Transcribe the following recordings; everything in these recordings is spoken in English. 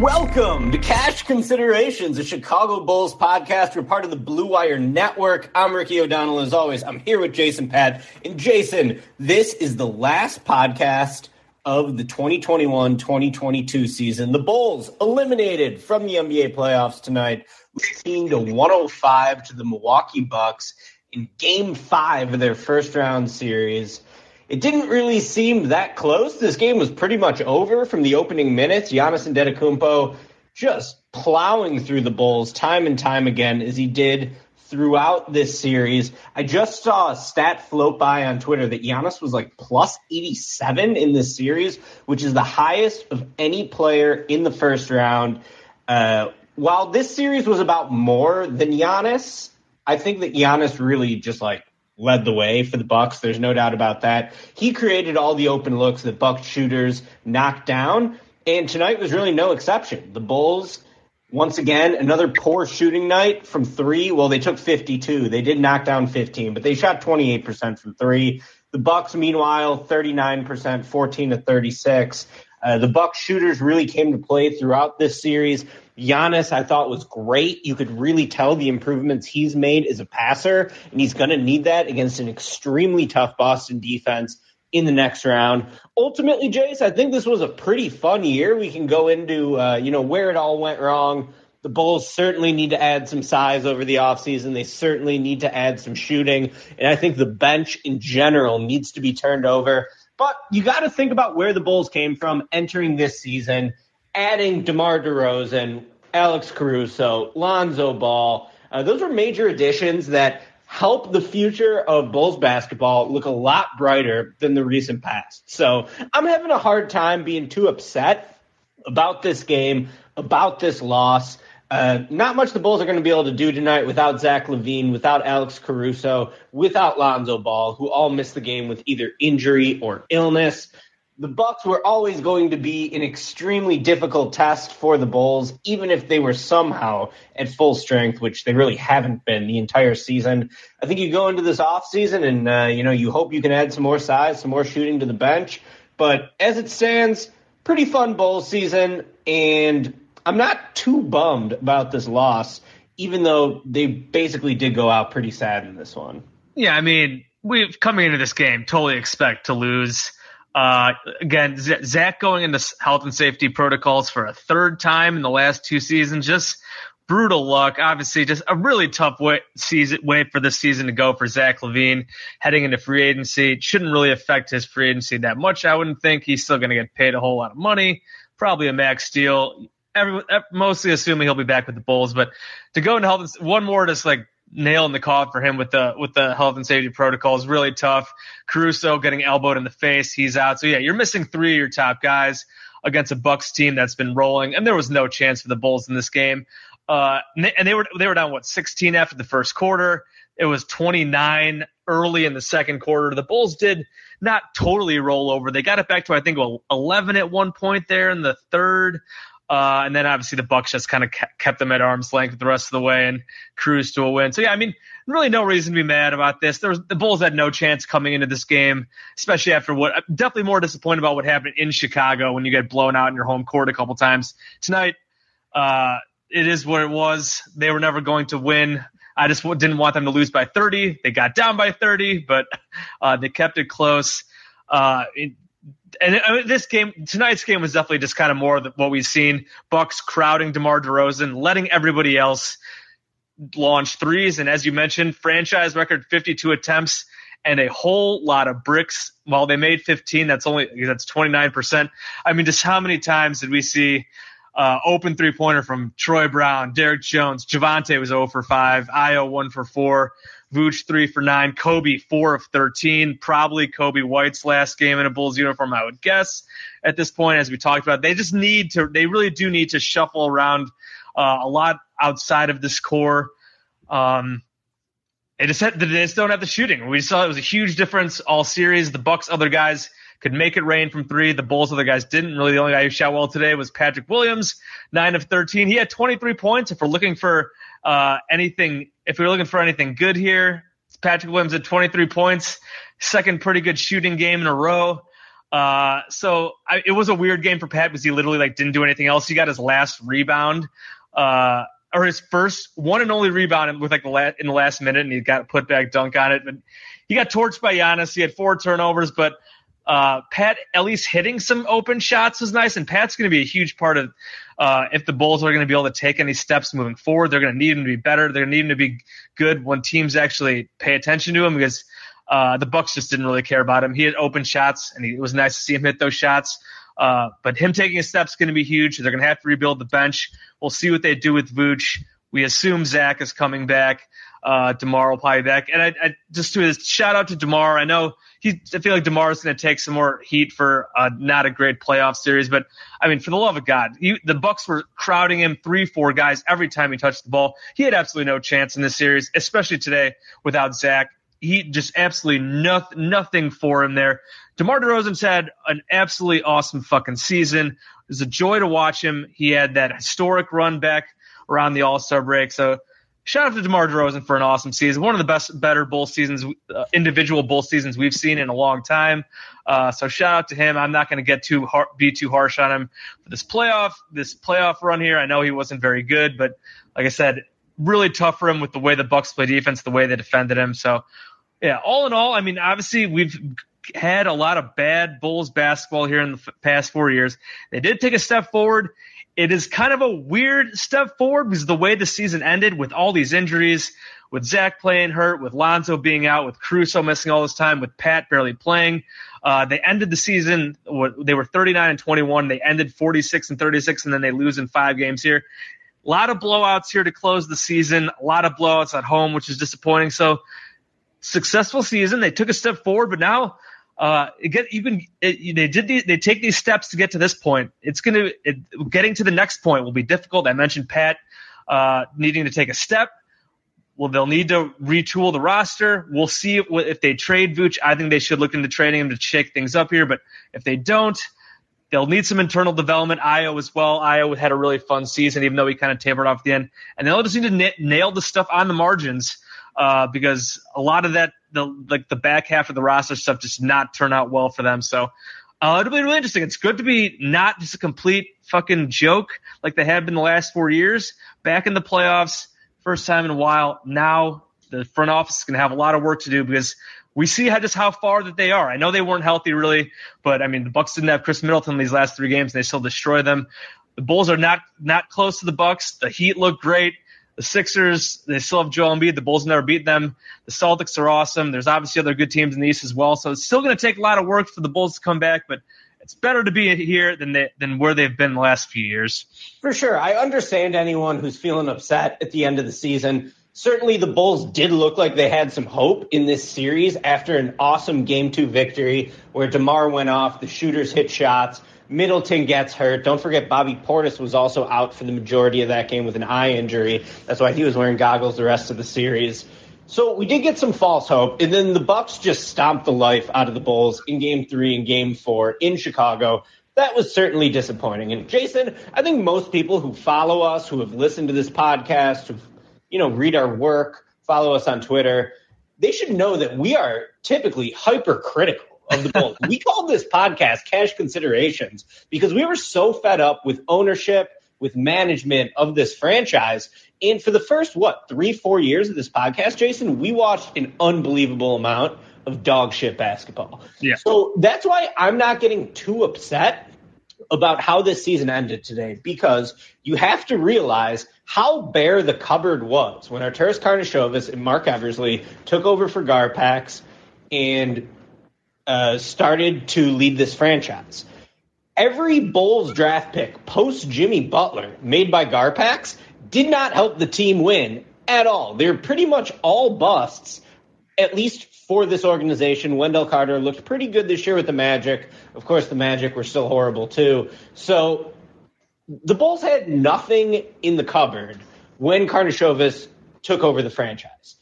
Welcome to Cash Considerations, a Chicago Bulls podcast. We're part of the Blue Wire Network. I'm Ricky O'Donnell. As always, I'm here with Jason Patt. And Jason, this is the last podcast of the 2021 2022 season. The Bulls eliminated from the NBA playoffs tonight, 15 to 105 to the Milwaukee Bucks in game five of their first round series. It didn't really seem that close. This game was pretty much over from the opening minutes. Giannis Antetokounmpo just plowing through the Bulls time and time again as he did throughout this series. I just saw a stat float by on Twitter that Giannis was like plus 87 in this series, which is the highest of any player in the first round. Uh, while this series was about more than Giannis, I think that Giannis really just like led the way for the Bucks. There's no doubt about that. He created all the open looks that Bucks shooters knocked down, and tonight was really no exception. The Bulls once again another poor shooting night from 3. Well, they took 52. They did knock down 15, but they shot 28% from 3. The Bucks meanwhile 39%, 14 to 36. Uh, the Bucks shooters really came to play throughout this series. Giannis, I thought was great. You could really tell the improvements he's made as a passer, and he's going to need that against an extremely tough Boston defense in the next round. Ultimately, Jace, I think this was a pretty fun year. We can go into, uh, you know, where it all went wrong. The Bulls certainly need to add some size over the offseason. They certainly need to add some shooting. And I think the bench in general needs to be turned over. But you got to think about where the Bulls came from entering this season, adding DeMar DeRozan, Alex Caruso, Lonzo Ball. Uh, those were major additions that help the future of Bulls basketball look a lot brighter than the recent past. So I'm having a hard time being too upset about this game, about this loss. Uh, not much the Bulls are going to be able to do tonight without Zach LaVine, without Alex Caruso, without Lonzo Ball, who all missed the game with either injury or illness. The Bucks were always going to be an extremely difficult test for the Bulls, even if they were somehow at full strength, which they really haven't been the entire season. I think you go into this offseason and uh, you know you hope you can add some more size, some more shooting to the bench. But as it stands, pretty fun Bulls season, and I'm not too bummed about this loss, even though they basically did go out pretty sad in this one. Yeah, I mean, we've coming into this game totally expect to lose. Uh, again, Zach going into health and safety protocols for a third time in the last two seasons, just brutal luck. Obviously, just a really tough way season way for this season to go for Zach LaVine heading into free agency. It shouldn't really affect his free agency that much. I wouldn't think he's still going to get paid a whole lot of money, probably a max deal. Everyone, mostly assuming he'll be back with the Bulls, but to go into health, one more just like nail in the coffin for him with the with the health and safety protocols. Really tough. Caruso getting elbowed in the face, he's out. So yeah, you're missing three of your top guys. against a Bucks team that's been rolling, and there was no chance for the Bulls in this game. Uh, and they were they were down what 16 after the first quarter. It was 29 early in the second quarter. The Bulls did not totally roll over. They got it back to I think 11 at one point there in the third. Uh, and then obviously the Bucks just kind of kept them at arm's length the rest of the way and cruised to a win. So yeah, I mean, really no reason to be mad about this. There was, the Bulls had no chance coming into this game, especially after what I'm definitely more disappointed about what happened in Chicago when you get blown out in your home court a couple times tonight. Uh, it is what it was. They were never going to win. I just didn't want them to lose by 30. They got down by 30, but uh, they kept it close. Uh, it, and I mean, this game, tonight's game was definitely just kind of more of what we've seen. Bucks crowding DeMar DeRozan, letting everybody else launch threes. And as you mentioned, franchise record 52 attempts and a whole lot of bricks. While they made 15, that's only that's 29%. I mean, just how many times did we see uh, open three pointer from Troy Brown, Derrick Jones, Javonte was 0 for 5, Ayo 1 for 4, Vooch 3 for 9, Coby 4 of 13, probably Coby White's last game in a Bulls uniform, I would guess at this point, as we talked about. They just need to, they really do need to shuffle around uh, a lot outside of this core. Um, they just, had, they just don't have the shooting. We saw it was a huge difference all series. The Bucks, other guys could make it rain from three. The Bulls, other guys didn't. Really, the only guy who shot well today was Patrick Williams, nine of 13. He had 23 points. If we're looking for uh, anything, if we're looking for anything good here, Patrick Williams at 23 points, second pretty good shooting game in a row. Uh, so I, it was a weird game for Pat because he literally like didn't do anything else. He got his last rebound, uh, or his first one and only rebound with like the last, in the last minute, and he got a put back dunk on it. But he got torched by Giannis. He had four turnovers, but uh, Pat at least hitting some open shots was nice, and Pat's going to be a huge part of uh, if the Bulls are going to be able to take any steps moving forward. They're going to need him to be better. They're going to need him to be good when teams actually pay attention to him because uh, the Bucks just didn't really care about him. He had open shots, and he, it was nice to see him hit those shots. Uh, but him taking a step is going to be huge. They're going to have to rebuild the bench. We'll see what they do with Vooch. We assume Zach is coming back. Uh, Demar will probably back. And I, I just to shout out to Demar. I know he, I feel like Demar is going to take some more heat for uh, not a great playoff series, but I mean, for the love of God, he, the Bucks were crowding him three, four guys every time he touched the ball. He had absolutely no chance in this series, especially today without Zach. He just absolutely nothing, nothing for him there. DeMar DeRozan's had an absolutely awesome fucking season. It was a joy to watch him. He had that historic run back around the All Star break. So shout out to DeMar DeRozan for an awesome season. One of the best, better bull seasons, uh, individual bull seasons we've seen in a long time. Uh, so shout out to him. I'm not going to get too har- be too harsh on him for this playoff, this playoff run here. I know he wasn't very good, but like I said, really tough for him with the way the Bucks play defense, the way they defended him. So yeah, all in all, I mean, obviously we've had a lot of bad Bulls basketball here in the f- past four years. They did take a step forward it is kind of a weird step forward because the way the season ended with all these injuries, with Zach playing hurt, with Lonzo being out, with Caruso missing all this time, with Pat barely playing. Uh, they ended the season, they were 39 and 21. They ended 46 and 36, and then they lose in five games here. A lot of blowouts here to close the season, a lot of blowouts at home, which is disappointing. So, successful season. They took a step forward, but now uh, get can it, they did these, they take these steps to get to this point. It's gonna it, getting to the next point will be difficult. I mentioned Pat uh, needing to take a step. Well, they'll need to retool the roster. We'll see if, if they trade Vooch. I think they should look into trading him to shake things up here. But if they don't, they'll need some internal development. Ayo as well. Ayo had a really fun season, even though he kind of tapered off at the end. And they'll just need to na- nail the stuff on the margins uh, because a lot of that the like the back half of the roster stuff just not turn out well for them. So uh, it'll be really interesting. It's good to be not just a complete fucking joke like they have been the last four years. Back in the playoffs, first time in a while. Now the front office is going to have a lot of work to do because we see how, just how far that they are. I know they weren't healthy really, but I mean the Bucks didn't have Khris Middleton these last three games and they still destroy them. The Bulls are not not close to the Bucks. The Heat look great. The Sixers, they still have Joel Embiid. The Bulls never beat them. The Celtics are awesome. There's obviously other good teams in the East as well. So it's still going to take a lot of work for the Bulls to come back, but it's better to be here than they, than where they've been the last few years. For sure. I understand anyone who's feeling upset at the end of the season. certainly the Bulls did look like they had some hope in this series after an awesome game two victory where DeMar went off, the shooters hit shots, Middleton gets hurt. Don't forget Bobby Portis was also out for the majority of that game with an eye injury. That's why he was wearing goggles the rest of the series. So we did get some false hope, and then the Bucks just stomped the life out of the Bulls in Game Three and Game Four in Chicago. That was certainly disappointing. And Jason, I think most people who follow us, who have listened to this podcast, who you know read our work, follow us on Twitter, they should know that we are typically hypercritical of the Bulls. we called this podcast Cash Considerations because we were so fed up with ownership, with management of this franchise. And for the first, what, three, four years of this podcast, Jason, we watched an unbelievable amount of dog shit basketball. Yeah. So that's why I'm not getting too upset about how this season ended today because you have to realize how bare the cupboard was when Arturas Karnisovas and Marc Eversley took over for Garpax and uh, started to lead this franchise. Every Bulls draft pick post Jimmy Butler made by Garpax did not help the team win at all. They're pretty much all busts, at least for this organization. Wendell Carter looked pretty good this year with the Magic. Of course, the Magic were still horrible too. So the Bulls had nothing in the cupboard when Karnisovas took over the franchise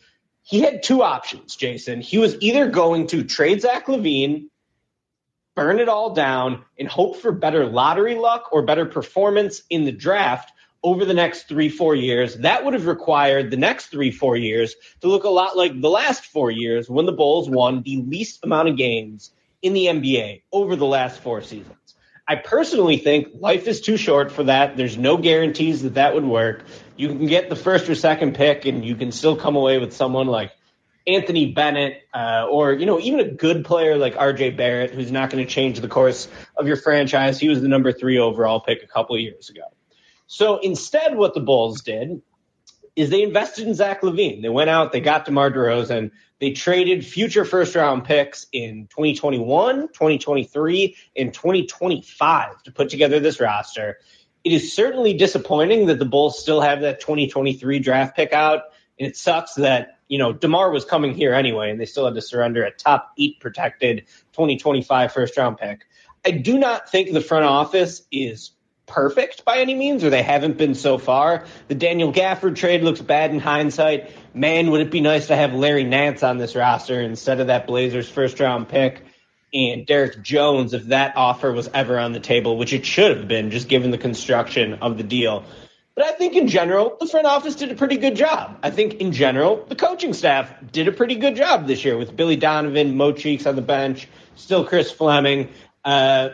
he had two options, Jason. He was either going to trade Zach LaVine, burn it all down, and hope for better lottery luck or better performance in the draft over the next three, four years. That would have required the next three, four years to look a lot like the last four years when the Bulls won the least amount of games in the NBA over the last four seasons. I personally think life is too short for that. There's no guarantees that that would work. You can get the first or second pick, and you can still come away with someone like Anthony Bennett, uh, or you know, even a good player like R.J. Barrett, who's not going to change the course of your franchise. He was the number three overall pick a couple of years ago. So instead, what the Bulls did is they invested in Zach LaVine. They went out, they got DeMar DeRozan, they traded future first round picks in 2021, 2023, and 2025 to put together this roster. It is certainly disappointing that the Bulls still have that 2023 draft pick out. And it sucks that, you know, DeMar was coming here anyway, and they still had to surrender a top eight protected 2025 first round pick. I do not think the front office is perfect by any means, or they haven't been so far. The Daniel Gafford trade looks bad in hindsight. Man, would it be nice to have Larry Nance on this roster instead of that Blazers first round pick and Derrick Jones if that offer was ever on the table, which it should have been just given the construction of the deal. But I think in general, the front office did a pretty good job. I think in general, the coaching staff did a pretty good job this year with Billy Donovan, Mo Cheeks on the bench, still Chris Fleming. Uh,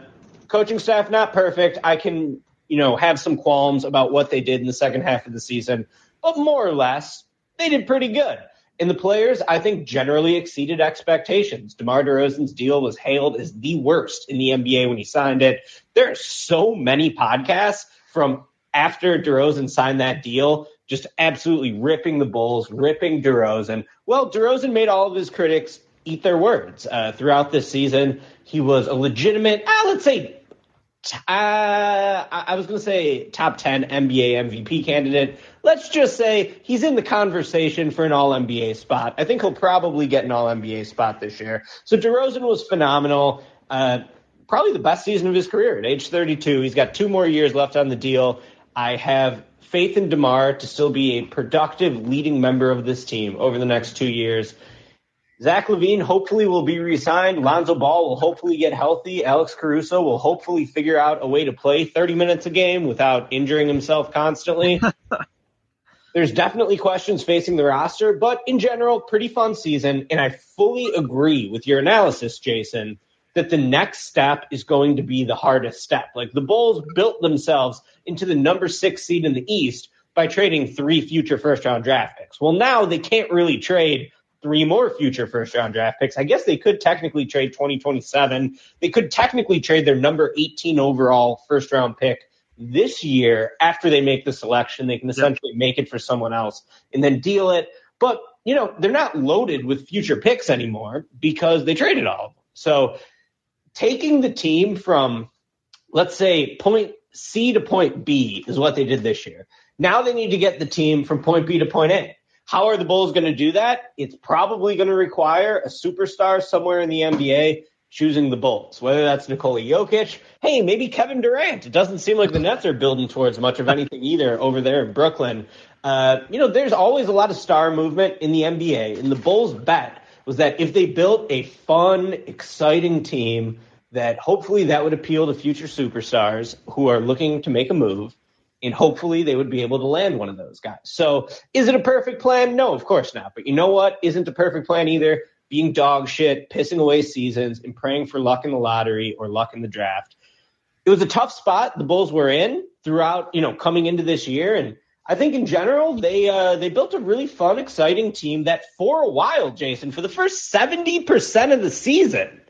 coaching staff not perfect. I can you know, have some qualms about what they did in the second half of the season, but more or less, they did pretty good. And the players, I think, generally exceeded expectations. DeMar DeRozan's deal was hailed as the worst in the NBA when he signed it. There are so many podcasts from after DeRozan signed that deal, just absolutely ripping the Bulls, ripping DeRozan. Well, DeRozan made all of his critics eat their words uh, throughout this season. He was a legitimate, uh, let's say, uh, I was going to say top 10 NBA MVP candidate. Let's just say he's in the conversation for an All NBA spot. I think he'll probably get an All NBA spot this year. So DeRozan was phenomenal. Uh, probably the best season of his career at age 32. He's got two more years left on the deal. I have faith in DeMar to still be a productive leading member of this team over the next two years. Zach Levine hopefully will be re-signed. Lonzo Ball will hopefully get healthy. Alex Caruso will hopefully figure out a way to play 30 minutes a game without injuring himself constantly. There's definitely questions facing the roster, but in general, pretty fun season. And I fully agree with your analysis, Jason, that the next step is going to be the hardest step. Like the Bulls built themselves into the number six seed in the East by trading three future first round draft picks. Well, now they can't really trade three more future first round draft picks. I guess they could technically trade 2027. They could technically trade their number 18 overall first round pick this year after they make the selection. They can essentially make it for someone else and then deal it. But, you know, they're not loaded with future picks anymore because they traded all of them. So taking the team from, let's say, point C to point B is what they did this year. Now they need to get the team from point B to point A. How are the Bulls going to do that? It's probably going to require a superstar somewhere in the NBA choosing the Bulls, whether that's Nikola Jokic. Hey, maybe Kevin Durant. It doesn't seem like the Nets are building towards much of anything either over there in Brooklyn. Uh, you know, there's always a lot of star movement in the NBA, and the Bulls' bet was that if they built a fun, exciting team, that hopefully that would appeal to future superstars who are looking to make a move and hopefully they would be able to land one of those guys. So, is it a perfect plan? No, of course not. But you know what? Isn't a perfect plan either? Being dog shit, pissing away seasons, and praying for luck in the lottery or luck in the draft. It was a tough spot the Bulls were in throughout, you know, coming into this year, and I think in general they uh, they built a really fun, exciting team that for a while, Jason, for the first seventy percent of the season,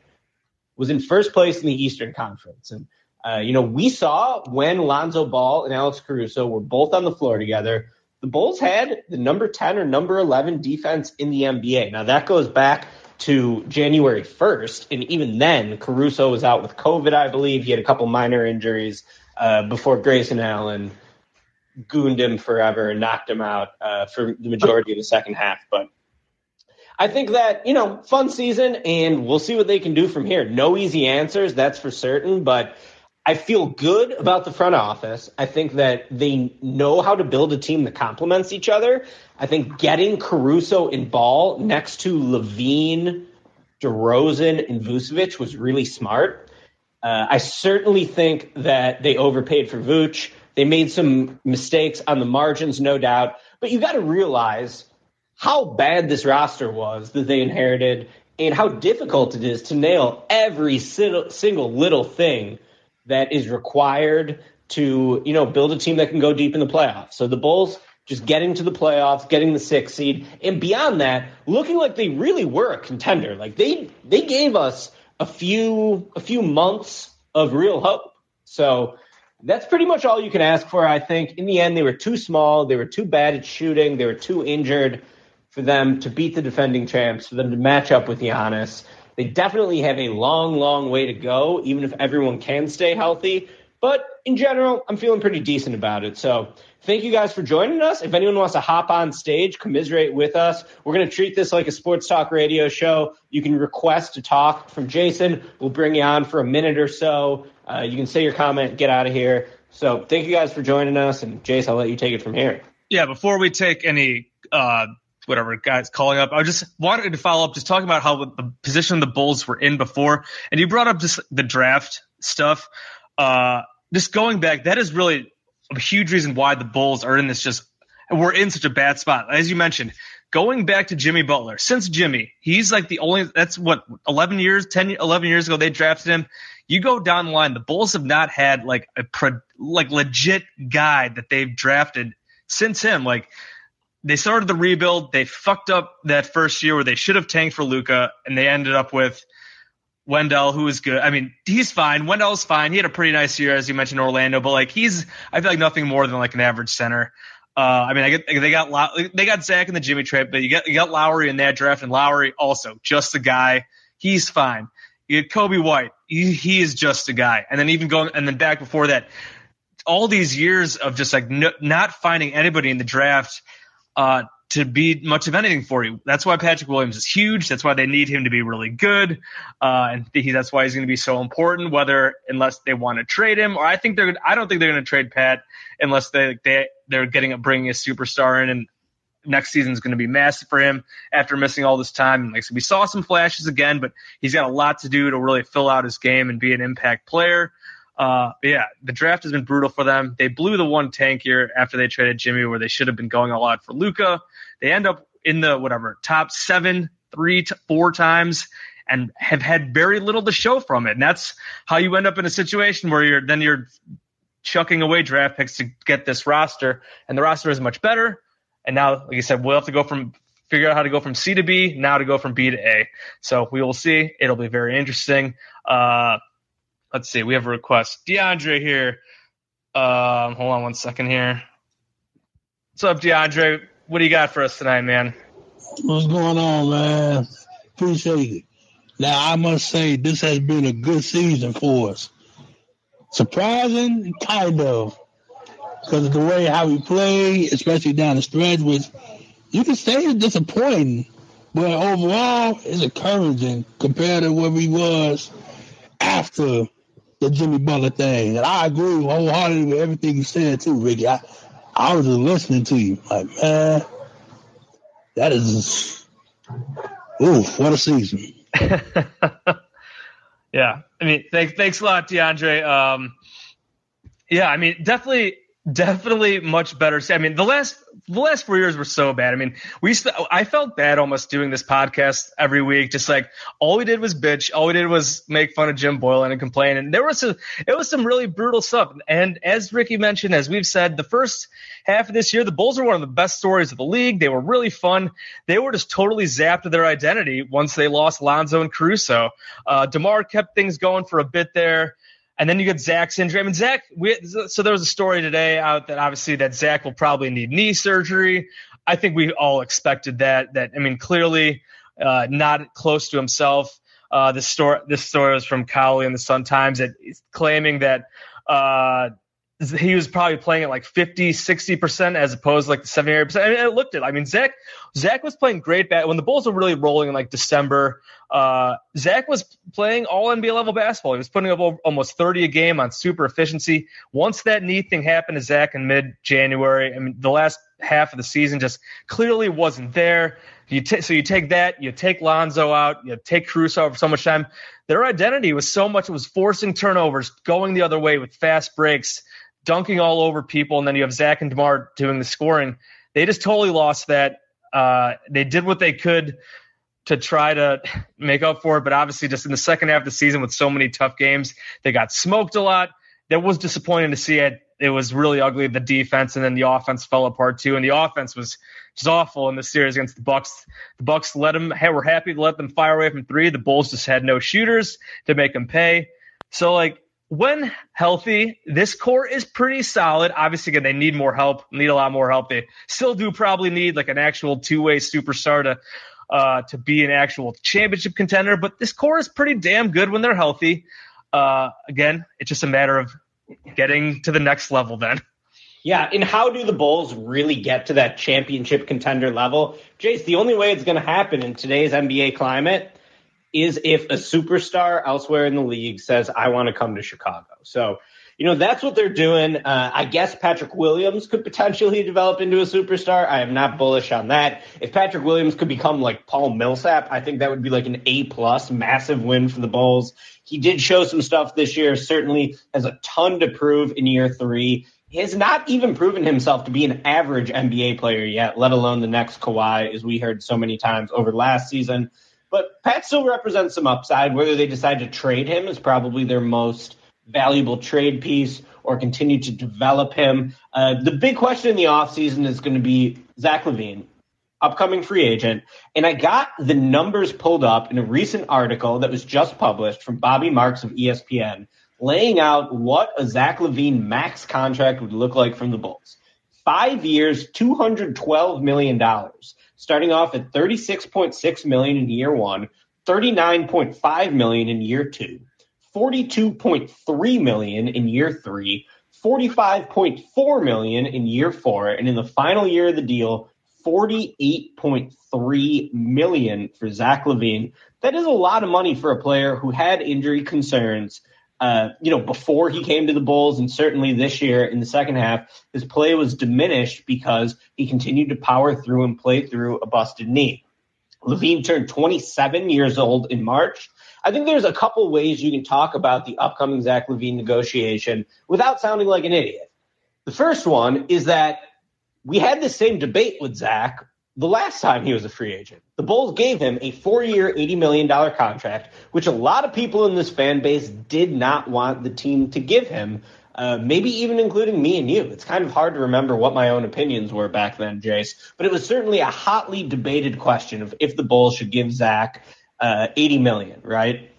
was in first place in the Eastern Conference, and uh, you know, we saw when Lonzo Ball and Alex Caruso were both on the floor together, the Bulls had the number 10 or number 11 defense in the NBA. Now, that goes back to January 1st. And even then, Caruso was out with COVID, I believe. He had a couple minor injuries uh, before Grayson Allen gooned him forever and knocked him out uh, for the majority of the second half. But I think that, you know, fun season, and we'll see what they can do from here. No easy answers, that's for certain. But I feel good about the front office. I think that they know how to build a team that complements each other. I think getting Caruso and Ball next to LaVine, DeRozan, and Vucevic was really smart. Uh, I certainly think that they overpaid for Vooch. They made some mistakes on the margins, no doubt. But you got to realize how bad this roster was that they inherited and how difficult it is to nail every single little thing that is required to, you know, build a team that can go deep in the playoffs. So the Bulls just getting to the playoffs, getting the sixth seed, and beyond that, looking like they really were a contender. Like they they gave us a few a few months of real hope. So that's pretty much all you can ask for. I think in the end they were too small, they were too bad at shooting, they were too injured for them to beat the defending champs, for them to match up with Giannis. They definitely have a long, long way to go, even if everyone can stay healthy. But in general, I'm feeling pretty decent about it. So thank you guys for joining us. If anyone wants to hop on stage, commiserate with us. We're going to treat this like a sports talk radio show. You can request to talk from Jason. We'll bring you on for a minute or so. Uh, you can say your comment, get out of here. So thank you guys for joining us. And Jason, I'll let you take it from here. Yeah, before we take any uh, whatever guys calling up. I just wanted to follow up, just talking about how the position the Bulls were in before, and you brought up just the draft stuff. Uh, just going back, that is really a huge reason why the Bulls are in this just we're in such a bad spot. As you mentioned, going back to Jimmy Butler, since Jimmy, he's like the only that's what 11 years, 10 11 years ago they drafted him. You go down the line, the Bulls have not had like a like legit guy that they've drafted since him. Like they started the rebuild. They fucked up that first year where they should have tanked for Luka, and they ended up with Wendell, who is good. I mean, he's fine. Wendell's fine. He had a pretty nice year, as you mentioned, Orlando, but like he's, I feel like nothing more than like an average center. Uh, I mean, I get, they got they got Zach in the Jimmy trade, but you got you got Lauri in that draft, and Lauri also just a guy. He's fine. You had Coby White. He, he is just a guy. And then even going, and then back before that, all these years of just like not finding anybody in the draft uh, to be much of anything for you. That's why Patrick Williams is huge. That's why they need him to be really good, uh, and he, that's why he's going to be so important. Whether unless they want to trade him, or I think they're, I don't think they're going to trade Pat unless they they they're getting bringing a superstar in, and next season is going to be massive for him after missing all this time. And like so we saw some flashes again, but he's got a lot to do to really fill out his game and be an impact player. Uh, yeah, the draft has been brutal for them. They blew the one tank here after they traded Jimmy, where they should have been going a lot for Luka. They end up in the whatever top seven, three to four times, and have had very little to show from it. And that's how you end up in a situation where you're then you're chucking away draft picks to get this roster, and the roster is much better. And now, like I said, we'll have to go from figure out how to go from C to B, now to go from B to A. So we will see. It'll be very interesting. Uh, let's see, we have a request. DeAndre here. Um, hold on one second here. What's up, DeAndre? What do you got for us tonight, man? What's going on, man? Appreciate it. Now, I must say, this has been a good season for us. Surprising, kind of, because of the way how we play, especially down the stretch, which you can say it's disappointing, but overall, it's encouraging compared to where we was after the Jimmy Butler thing. And I agree wholeheartedly with everything you said too, Ricky. I, I was just listening to you, like man, that is, oof, what a season. yeah, I mean, thanks, thanks a lot, DeAndre. Um, yeah, I mean, definitely definitely much better. I mean, the last the last four years were so bad. I mean, we used to, I felt bad almost doing this podcast every week. Just like all we did was bitch. All we did was make fun of Jim Boylen and complain. And there was some it was some really brutal stuff. And as Ricky mentioned, as we've said, the first half of this year, the Bulls are one of the best stories of the league. They were really fun. They were just totally zapped of their identity once they lost Lonzo and Caruso. Uh, Demar kept things going for a bit there. And then you get Zach's injury. I mean, Zach, we, so there was a story today out that obviously that Zach will probably need knee surgery. I think we all expected that. That I mean, clearly uh, not close to himself. Uh, this story, this story was from Cowley in the Sun Times, that claiming that uh, he was probably playing at like 50, 60% as opposed to like the 70, percent. I mean, it looked it. I mean, Zach, Zach was playing great bat when the Bulls were really rolling in like December. Uh, Zach was playing all NBA level basketball. He was putting up almost 30 a game on super efficiency. Once that knee thing happened to Zach in mid January, I mean, the last half of the season just clearly wasn't there. You t- so you take that, you take Lonzo out, you take Caruso for so much time. Their identity was so much, it was forcing turnovers, going the other way with fast breaks dunking all over people, and then you have Zach and Demar doing the scoring. They just totally lost that. Uh, they did what they could to try to make up for it, but obviously, just in the second half of the season with so many tough games, they got smoked a lot. That was disappointing to see it. It was really ugly. The defense and then the offense fell apart too, and the offense was just awful in the series against the Bucks. The Bucks let them. We're happy to let them fire away from three. The Bulls just had no shooters to make them pay. So like when healthy, this core is pretty solid. Obviously, again, they need more help, need a lot more help. They still do probably need like an actual two-way superstar to uh, to be an actual championship contender. But this core is pretty damn good when they're healthy. Uh, again, it's just a matter of getting to the next level then. Yeah, and how do the Bulls really get to that championship contender level? Jace, the only way it's going to happen in today's NBA climate is if a superstar elsewhere in the league says, I want to come to Chicago. So, you know, that's what they're doing. Uh, I guess Patrick Williams could potentially develop into a superstar. I am not bullish on that. If Patrick Williams could become like Paul Millsap, I think that would be like an A plus, massive win for the Bulls. He did show some stuff this year, certainly has a ton to prove in year three. He has not even proven himself to be an average NBA player yet, let alone the next Kawhi, as we heard so many times over last season. But Pat still represents some upside. Whether they decide to trade him is probably their most valuable trade piece or continue to develop him. Uh, the big question in the offseason is going to be Zach LaVine, upcoming free agent. And I got the numbers pulled up in a recent article that was just published from Bobby Marks of ESPN, laying out what a Zach LaVine max contract would look like from the Bulls. Five years, $212 million starting off at 36.6 million in year one, 39.5 million in year two, 42.3 million in year three, 45.4 million in year four, and in the final year of the deal, 48.3 million for Zach LaVine. That is a lot of money for a player who had injury concerns uh, you know, before he came to the Bulls, and certainly this year in the second half, his play was diminished because he continued to power through and play through a busted knee. LaVine turned 27 years old in March. I think there's a couple ways you can talk about the upcoming Zach LaVine negotiation without sounding like an idiot. The first one is that we had the same debate with Zach the last time he was a free agent. The Bulls gave him a four year, $80 million contract, which a lot of people in this fan base did not want the team to give him, uh, maybe even including me and you. It's kind of hard to remember what my own opinions were back then, Jace, but it was certainly a hotly debated question of if the Bulls should give Zach uh, 80 million, right?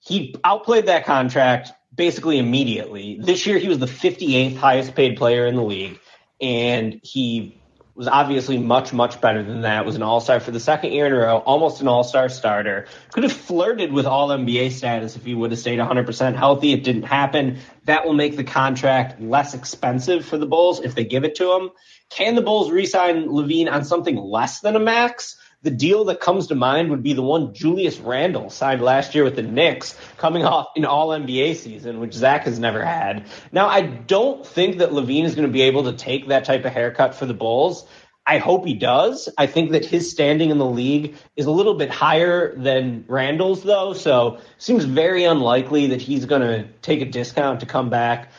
He outplayed that contract basically immediately. This year, he was the 58th highest paid player in the league, and he was obviously much, much better than that. Was an All Star for the second year in a row, almost an All Star starter. Could have flirted with All NBA status if he would have stayed 100% healthy. It didn't happen. That will make the contract less expensive for the Bulls if they give it to him. Can the Bulls re-sign LaVine on something less than a max? The deal that comes to mind would be the one Julius Randle signed last year with the Knicks, coming off an All NBA season, which Zach has never had. Now, I don't think that LaVine is going to be able to take that type of haircut for the Bulls. I hope he does. I think that his standing in the league is a little bit higher than Randle's, though. So seems very unlikely that he's going to take a discount to come back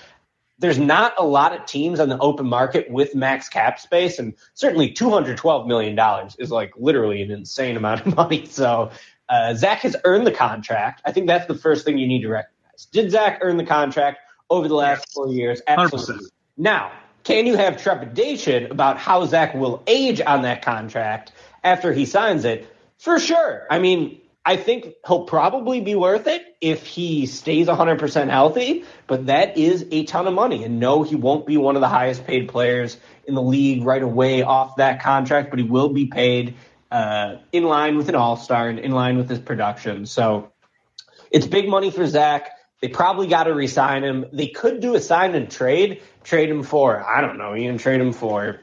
there's not a lot of teams on the open market with max cap space, and certainly 212 million dollars is like literally an insane amount of money. So uh, Zach has earned the contract. I think that's the first thing you need to recognize. Did Zach earn the contract over the last four years? Absolutely. 100%. Now, can you have trepidation about how Zach will age on that contract after he signs it? For sure. I mean, I think he'll probably be worth it if he stays 100% healthy, but that is a ton of money. And no, he won't be one of the highest paid players in the league right away off that contract, but he will be paid uh, in line with an all star and in line with his production. So it's big money for Zach. They probably got to resign him. They could do a sign and trade, trade him for, I don't know, even trade him for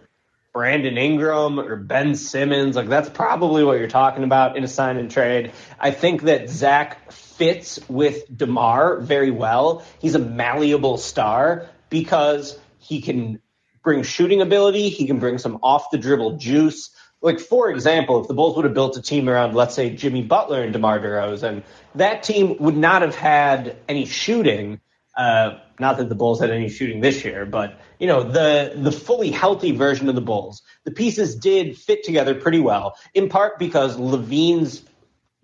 Brandon Ingram or Ben Simmons. Like that's probably what you're talking about in a sign and trade. I think that Zach fits with DeMar very well. He's a malleable star because he can bring shooting ability. He can bring some off the dribble juice. Like for example, if the Bulls would have built a team around, let's say Jimmy Butler and DeMar DeRozan, that team would not have had any shooting uh, not that the Bulls had any shooting this year, but you know the the fully healthy version of the Bulls. The pieces did fit together pretty well, in part because LaVine's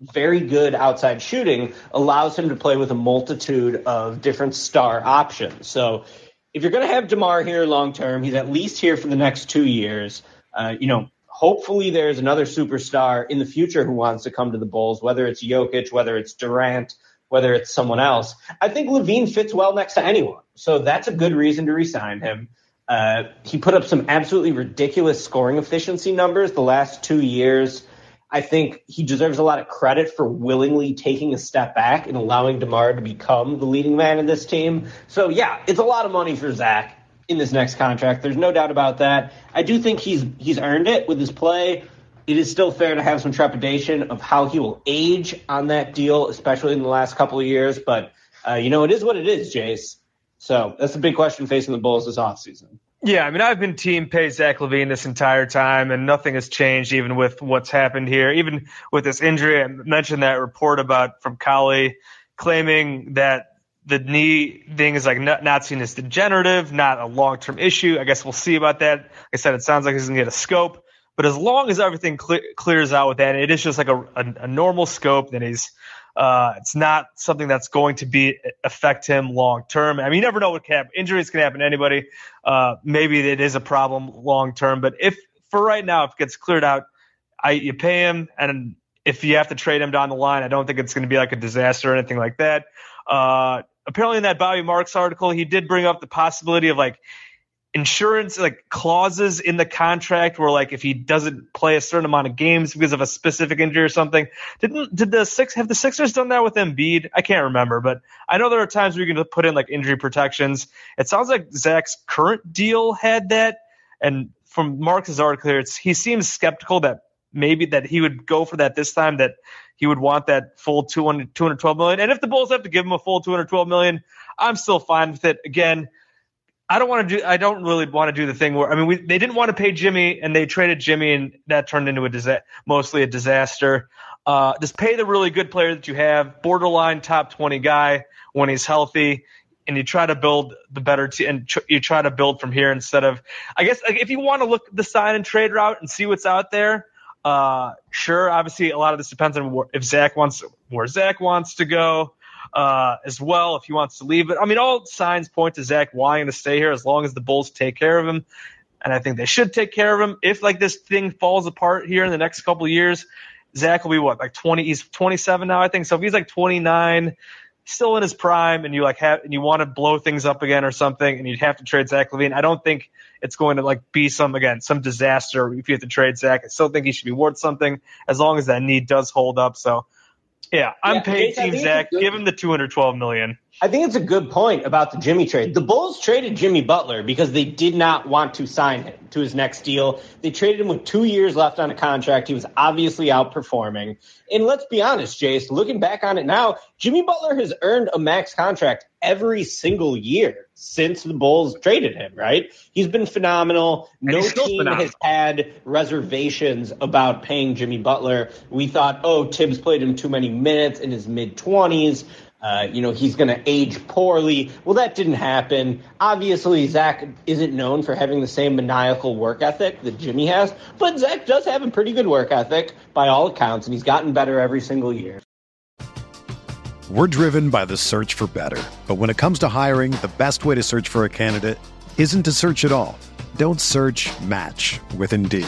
very good outside shooting allows him to play with a multitude of different star options. So if you're going to have DeMar here long term, he's at least here for the next two years. Uh, you know, hopefully there's another superstar in the future who wants to come to the Bulls, whether it's Jokic, whether it's Durant, whether it's someone else. I think LaVine fits well next to anyone. So that's a good reason to resign him. Uh, he put up some absolutely ridiculous scoring efficiency numbers the last two years. I think he deserves a lot of credit for willingly taking a step back and allowing DeMar to become the leading man in this team. So, yeah, it's a lot of money for Zach in this next contract. There's no doubt about that. I do think he's he's earned it with his play it is still fair to have some trepidation of how he will age on that deal, especially in the last couple of years. But, uh, you know, it is what it is, Jace. So that's the big question facing the Bulls this offseason. Yeah, I mean, I've been team pay Zach LaVine this entire time, and nothing has changed, even with what's happened here. Even with this injury, I mentioned that report about from Cowley claiming that the knee thing is like not, not seen as degenerative, not a long term issue. I guess we'll see about that. Like I said, it sounds like he's going to get a scope. But as long as everything cle- clears out with that, it is just like a, a, a normal scope. Then he's uh, it's not something that's going to be affect him long term. I mean, you never know what can happen. Injuries can happen to anybody. Uh, maybe it is a problem long term. But if for right now, if it gets cleared out, I you pay him, and if you have to trade him down the line, I don't think it's going to be like a disaster or anything like that. Uh, apparently, in that Bobby Marks article, he did bring up the possibility of like insurance like clauses in the contract where like if he doesn't play a certain amount of games because of a specific injury or something didn't did the six have the Sixers done that with Embiid? I can't remember but I know there are times where you can put in like injury protections. It sounds like Zach's current deal had that and from Mark's article here it's he seems skeptical that maybe that he would go for that this time that he would want that full 200 212 million. And if the Bulls have to give him a full 212 million I'm still fine with it. Again I don't want to do. I don't really want to do the thing where I mean, we, they didn't want to pay Jimmy, and they traded Jimmy, and that turned into a disa- mostly a disaster. Uh, just pay the really good player that you have, borderline top twenty guy when he's healthy, and you try to build the better team, and tr- you try to build from here instead of. I guess like, if you want to look the sign and trade route and see what's out there, uh, sure. Obviously, a lot of this depends on wh- if Zach wants where Zach wants to go uh, as well if he wants to leave. But I mean, all signs point to Zach wanting to stay here as long as the Bulls take care of him. And I think they should take care of him. If like this thing falls apart here in the next couple years, Zach will be what, like 20, he's 27 now, I think. So if he's like 29, still in his prime and you like have and you want to blow things up again or something and you'd have to trade Zach LaVine, I don't think it's going to like be some again some disaster if you have to trade Zach. I still think he should be worth something as long as that need does hold up. So yeah, I'm Yeah, paying Team Zach. Give him the 212 million. I think it's a good point about the Jimmy trade. The Bulls traded Jimmy Butler because they did not want to sign him to his next deal. They traded him with two years left on a contract. He was obviously outperforming. And let's be honest, Jace, looking back on it now, Jimmy Butler has earned a max contract every single year since the Bulls traded him, right? He's been phenomenal. No team phenomenal. has had reservations about paying Jimmy Butler. We thought, oh, Thibs played him too many minutes in his mid 20s. Uh, you know, he's going to age poorly. Well, that didn't happen. Obviously, Zach isn't known for having the same maniacal work ethic that Jimmy has, but Zach does have a pretty good work ethic by all accounts, and he's gotten better every single year. We're driven by the search for better. But when it comes to hiring, the best way to search for a candidate isn't to search at all. Don't search match with Indeed.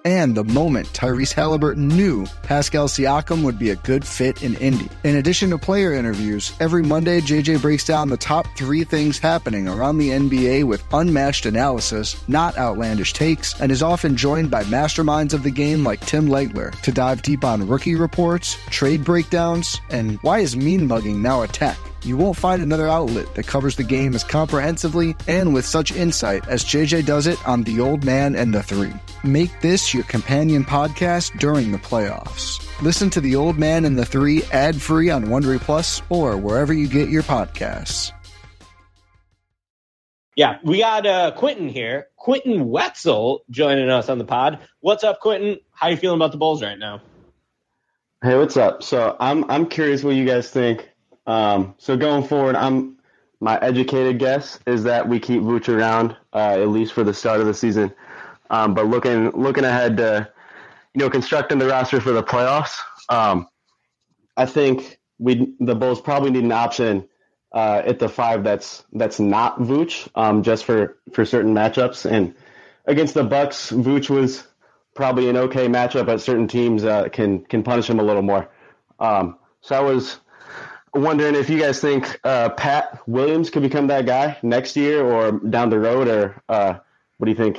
and the moment Tyrese Halliburton knew Pascal Siakam would be a good fit in Indy. In addition to player interviews, every Monday JJ breaks down the top three things happening around the NBA with unmatched analysis, not outlandish takes, and is often joined by masterminds of the game like Tim Legler to dive deep on rookie reports, trade breakdowns, and why is mean mugging now a tech? You won't find another outlet that covers the game as comprehensively and with such insight as JJ does it on The Old Man and the Three. Make this your companion podcast during the playoffs. Listen to The Old Man and the Three ad free on Wondery Plus or wherever you get your podcasts. Yeah, we got uh, Quentin here. Quentin Wetzel joining us on the pod. What's up, Quentin? How you feeling about the Bulls right now? Hey, what's up? So I'm I'm curious what you guys think. Um, so going forward, I'm my educated guess is that we keep Vooch around uh, at least for the start of the season. Um, but looking looking ahead to you know constructing the roster for the playoffs, um, I think we the Bulls probably need an option uh, at the five that's that's not Vooch, um, just for for certain matchups. And against the Bucks, Vooch was probably an okay matchup, but certain teams uh, can can punish him a little more. Um, so I was wondering if you guys think uh, Pat Williams could become that guy next year or down the road, or uh, what do you think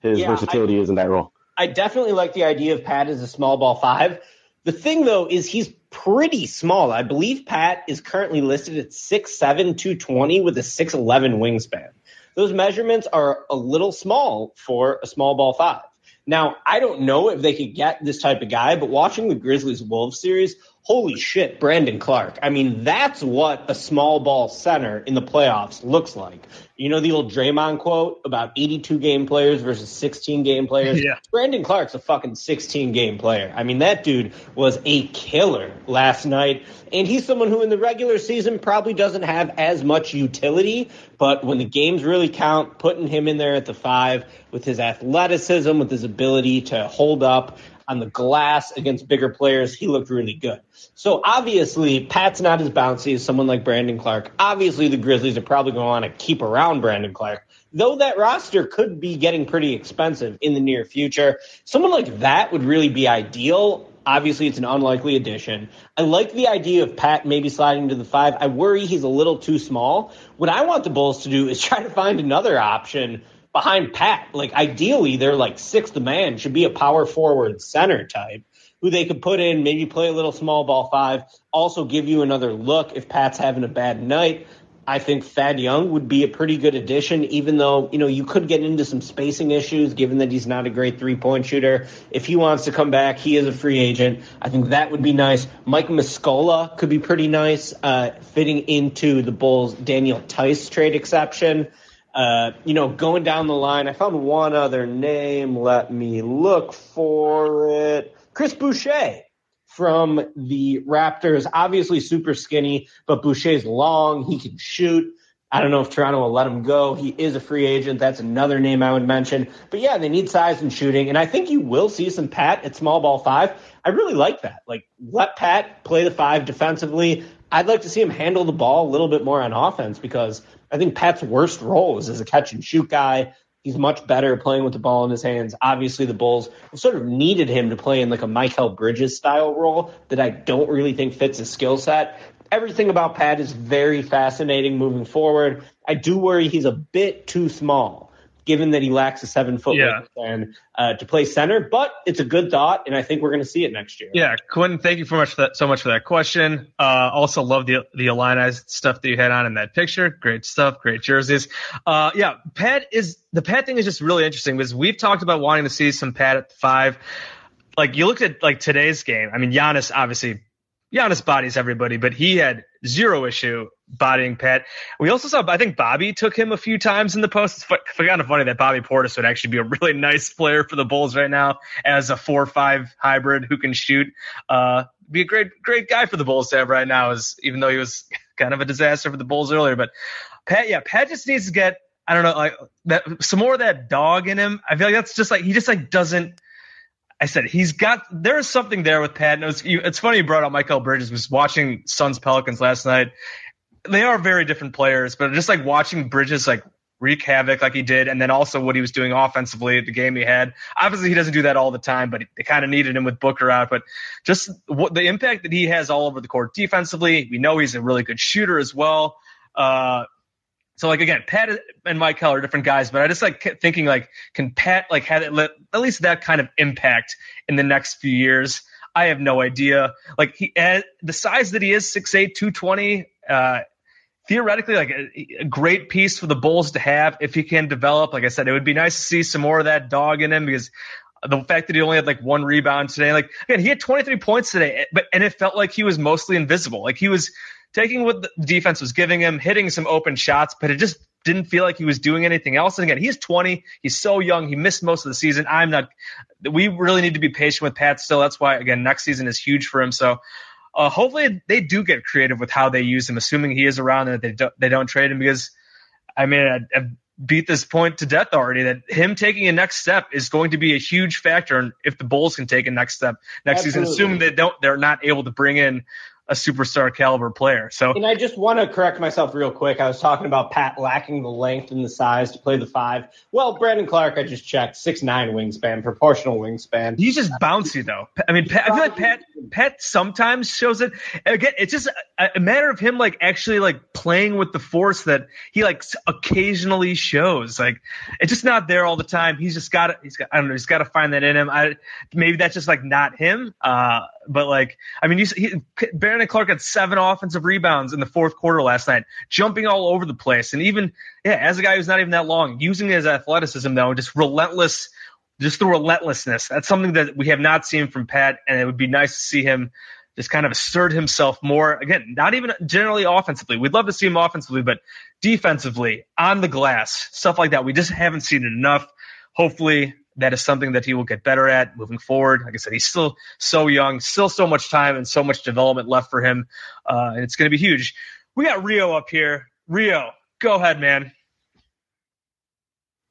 his Yeah, versatility is in that role? I definitely like the idea of Pat as a small ball five. The thing though is he's pretty small. I believe Pat is currently listed at 6'7", 220 with a 6'11 wingspan. Those measurements are a little small for a small ball five. Now, I don't know if they could get this type of guy, but watching the Grizzlies Wolves series, holy shit, Brandon Clarke. I mean, that's what a small ball center in the playoffs looks like. You know the old Draymond quote about 82 game players versus 16 game players? Yeah. Brandon Clarke's a fucking 16 game player. I mean, that dude was a killer last night. And he's someone who in the regular season probably doesn't have as much utility, but when the games really count, putting him in there at the five with his athleticism, with his ability to hold up on the glass against bigger players, he looked really good. So obviously, Pat's not as bouncy as someone like Brandon Clarke. Obviously, the Grizzlies are probably going to want to keep around Brandon Clarke. though that roster could be getting pretty expensive in the near future. Someone like that would really be ideal. Obviously, it's an unlikely addition. I like the idea of Pat maybe sliding to the five. I worry he's a little too small. What I want the Bulls to do is try to find another option behind Pat. Like, ideally, they're like sixth man, should be a power forward center type who they could put in, maybe play a little small ball five, also give you another look if Pat's having a bad night. I think Thad Young would be a pretty good addition, even though, you know, you could get into some spacing issues given that he's not a great three point shooter. If he wants to come back, he is a free agent. I think that would be nice. Mike Muscala could be pretty nice, uh, fitting into the Bulls' Daniel Theis trade exception. Uh, you know, going down the line, I found one other name. Let me look for it. Chris Boucher from the Raptors. Obviously super skinny, but Boucher's long. He can shoot. I don't know if Toronto will let him go. He is a free agent. That's another name I would mention. But yeah, they need size and shooting. And I think you will see some Pat at small ball five. I really like that. Like, let Pat play the five defensively. I'd like to see him handle the ball a little bit more on offense because I think Pat's worst role is as a catch and shoot guy. He's much better playing with the ball in his hands. Obviously, the Bulls sort of needed him to play in like a Mikal Bridges style role that I don't really think fits his skill set. Everything about Pat is very fascinating moving forward. I do worry he's a bit too small given that he lacks a seven foot Yeah. wingspan uh, to play center. But it's a good thought, and I think we're going to see it next year. Yeah, Quinn, thank you so much for that. So much for that question. Uh, also love the the Illini stuff that you had on in that picture. Great stuff, great jerseys. Uh, yeah, Pat is the Pat thing is just really interesting because we've talked about wanting to see some Pat at the five. Like you looked at like today's game. I mean, Giannis obviously Giannis bodies everybody, but he had zero issue bodying Pat. We also saw, I think Bobby took him a few times in the post. It's kind of funny that Bobby Portis would actually be a really nice player for the Bulls right now as a four-five hybrid who can shoot. Uh, be a great, great guy for the Bulls to have right now. Is even though he was kind of a disaster for the Bulls earlier, but Pat, yeah, Pat just needs to get. I don't know, like that some more of that dog in him. I feel like that's just like he just like doesn't. I said he's got there is something there with Pat. And it was, it's funny you brought up Mikal Bridges. Was watching Suns Pelicans last night. They are very different players, but just like watching Bridges like wreak havoc like he did, and then also what he was doing offensively, at the game he had. Obviously, he doesn't do that all the time, but they kind of needed him with Booker out. But just what the impact that he has all over the court defensively, we know he's a really good shooter as well. Uh, so like again, Pat and Keller are different guys, but I just like thinking like, can Pat like have it let, at least that kind of impact in the next few years? I have no idea. Like he, at the size that he is, 6'8", 220, uh, theoretically like a, a great piece for the Bulls to have if he can develop. Like I said, it would be nice to see some more of that dog in him because the fact that he only had like one rebound today, like again, he had 23 points today, but and it felt like he was mostly invisible. Like he was taking what the defense was giving him, hitting some open shots, but it just didn't feel like he was doing anything else. And again, he's 20, he's so young, he missed most of the season. I'm not. We really need to be patient with Pat still. That's why again, next season is huge for him. So. Uh, hopefully they do get creative with how they use him, assuming he is around and that they don't, they don't trade him because I mean, I, I've beat this point to death already that him taking a next step is going to be a huge factor in if the Bulls can take a next step next season, assuming they don't, they're not able to bring in a superstar caliber player. So And I just want to correct myself real quick. I was talking about Pat lacking the length and the size to play the five. Well, Brandon Clarke, I just checked, six nine wingspan, proportional wingspan. he's just bouncy though. I mean, Pat, I feel like Pat, Pat sometimes shows it. Again, it's just a, a matter of him like actually like playing with the force that he like occasionally shows. Like it's just not there all the time. He's just got to, he's got, I don't know, he's got to find that in him. I maybe that's just like not him. Uh, but like, I mean, you, he, Brandon Clarke had seven offensive rebounds in the fourth quarter last night, jumping all over the place, and even yeah, as a guy who's not even that long, using his athleticism though, just relentless just the relentlessness. That's something that we have not seen from Pat, and it would be nice to see him just kind of assert himself more. Again, not even generally offensively. We'd love to see him offensively, but defensively, on the glass, stuff like that. We just haven't seen it enough. Hopefully, that is something that he will get better at moving forward. Like I said, he's still so young, still so much time and so much development left for him, uh, and it's going to be huge. We got Rio up here. Rio, go ahead, man.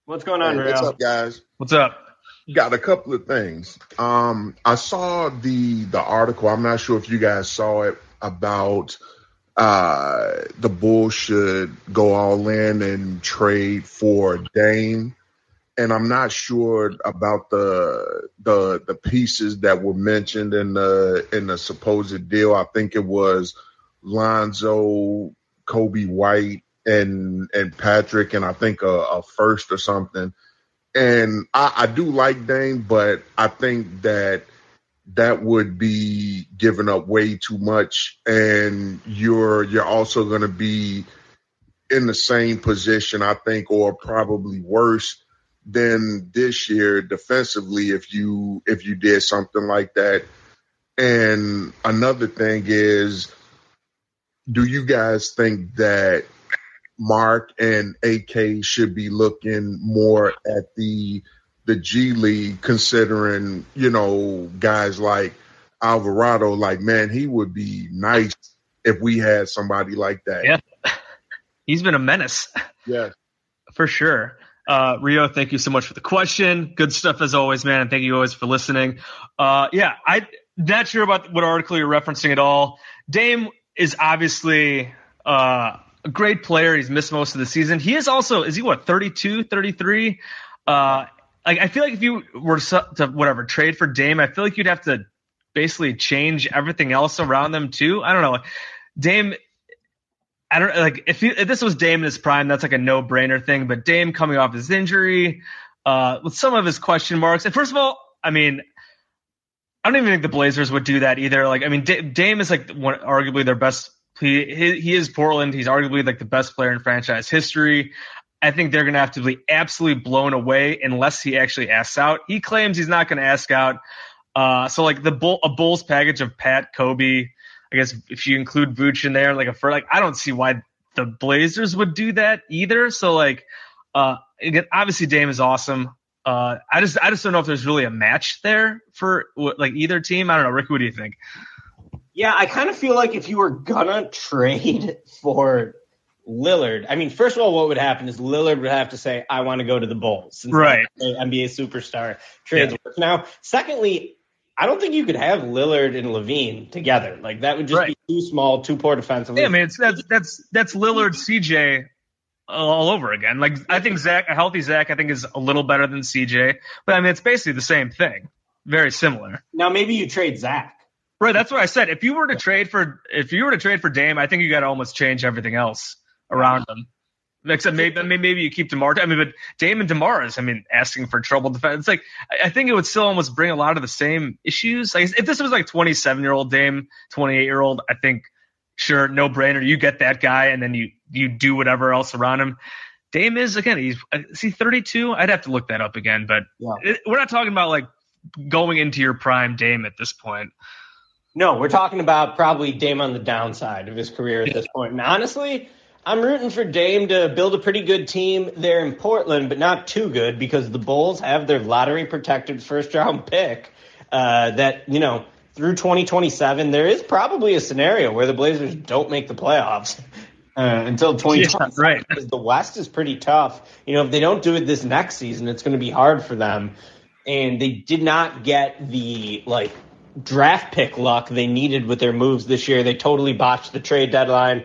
What's going on, Hey, what's up, guys? What's up? Got a couple of things. Um, I saw the the article. I'm not sure if you guys saw it about uh, the Bulls should go all in and trade for Dame. And I'm not sure about the the the pieces that were mentioned in the in the supposed deal. I think it was Lonzo, Coby White, and and Patrick, and I think a, a first or something. And I, I do like Dame, but I think that that would be giving up way too much, and you're you're also going to be in the same position, I think, or probably worse than this year defensively if you if you did something like that. And another thing is, do you guys think that Marc and AK should be looking more at the the G League, considering you know guys like Alvarado. Like, man, he would be nice if we had somebody like that. Yeah, he's been a menace. Yeah, for sure. Uh, Rio, thank you so much for the question. Good stuff as always, man. And thank you always for listening. Uh, yeah, I'm not sure about what article you're referencing at all. Dame is obviously uh, a great player. He's missed most of the season. He is also, is he what, 32, 33? Uh, like, I feel like if you were to whatever trade for Dame, I feel like you'd have to basically change everything else around them too. I don't know. Dame I don't like if, he, if this was Dame in his prime, that's like a no brainer thing. But Dame coming off his injury, uh, with some of his question marks, and first of all, I mean, I don't even think the Blazers would do that either. Like, I mean, D- Dame is like one, arguably their best. He, he he is Portland. He's arguably like the best player in franchise history. I think they're going to have to be absolutely blown away unless he actually asks out. He claims he's not going to ask out. Uh, so like the bull, a Bulls package of Pat, Coby, I guess if you include Vooch in there, like a for like, I don't see why the Blazers would do that either. So like, uh, again, obviously Dame is awesome. Uh, I just I just don't know if there's really a match there for like either team. I don't know, Rick. What do you think? Yeah, I kind of feel like if you were gonna trade for Lillard, I mean, first of all, what would happen is Lillard would have to say, "I want to go to the Bulls," right? NBA superstar trades yeah. Now, secondly, I don't think you could have Lillard and LaVine together. Like that would just right. be too small, too poor defensively. Yeah, I mean, it's, that's that's that's Lillard, CJ all over again. Like I think Zach, a healthy Zach, I think is a little better than CJ, but I mean, it's basically the same thing, very similar. Now maybe you trade Zach. Right, that's what I said. If you were to trade for if you were to trade for Dame, I think you got to almost change everything else around him. Except maybe maybe you keep DeMar. I mean, but Damon Demars. I mean, asking for trouble defense. It's like I think it would still almost bring a lot of the same issues. Like if this was like 27 year old Dame, 28 year old, I think sure, no brainer. You get that guy, and then you you do whatever else around him. Dame is again. He's is he 32? I'd have to look that up again. But yeah. it, we're not talking about like going into your prime Dame at this point. No, we're talking about probably Dame on the downside of his career at this point. And honestly, I'm rooting for Dame to build a pretty good team there in Portland, but not too good because the Bulls have their lottery protected first round pick. Uh, that you know through 2027, there is probably a scenario where the Blazers don't make the playoffs. Uh, until 2027, yeah, right? Because the West is pretty tough. You know, if they don't do it this next season, it's going to be hard for them. And they did not get the like draft pick luck they needed with their moves this year. They totally botched the trade deadline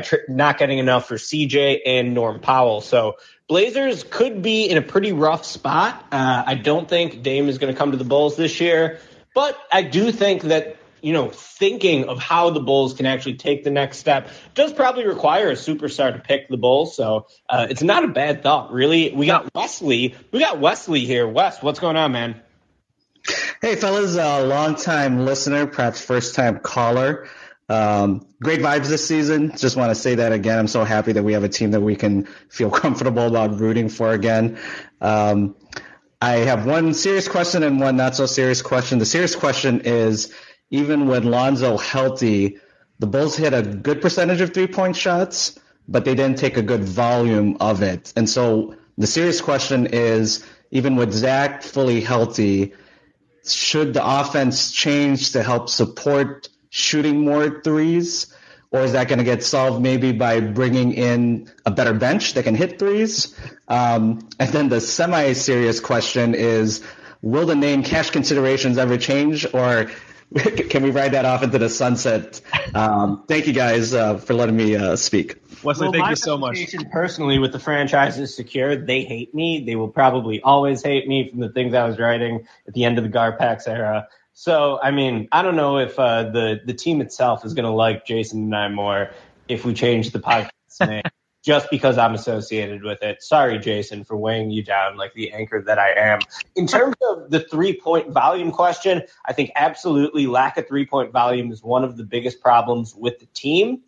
by not getting enough for CJ and Norm Powell. So Blazers could be in a pretty rough spot. Uh, I don't think Dame is going to come to the Bulls this year, but I do think that you know thinking of how the Bulls can actually take the next step does probably require a superstar to pick the Bulls. So uh, it's not a bad thought, really. We got Wesley. We got Wesley here. Wes, what's going on, man? Hey, fellas, a uh, long time listener, perhaps first time caller. Um, great vibes this season. Just want to say that again. I'm so happy that we have a team that we can feel comfortable about rooting for again. Um, I have one serious question and one not so serious question. The serious question is even when Lonzo healthy, the Bulls hit a good percentage of three point shots, but they didn't take a good volume of it. And so the serious question is even with Zach fully healthy, should the offense change to help support shooting more threes? Or is that going to get solved maybe by bringing in a better bench that can hit threes? Um, and then the semi-serious question is, will the name cash considerations ever change? Or can we ride that off into the sunset? Um, thank you guys uh, for letting me uh, speak. Wesley, Well, thank my you so much. reputation Personally, with the franchise is secure, they hate me. They will probably always hate me from the things I was writing at the end of the Garpax era. So, I mean, I don't know if uh, the the team itself is going to like Jason and I more if we change the podcast name just because I'm associated with it. Sorry, Jason, for weighing you down like the anchor that I am. In terms of the three point volume question, I think absolutely lack of three point volume is one of the biggest problems with the team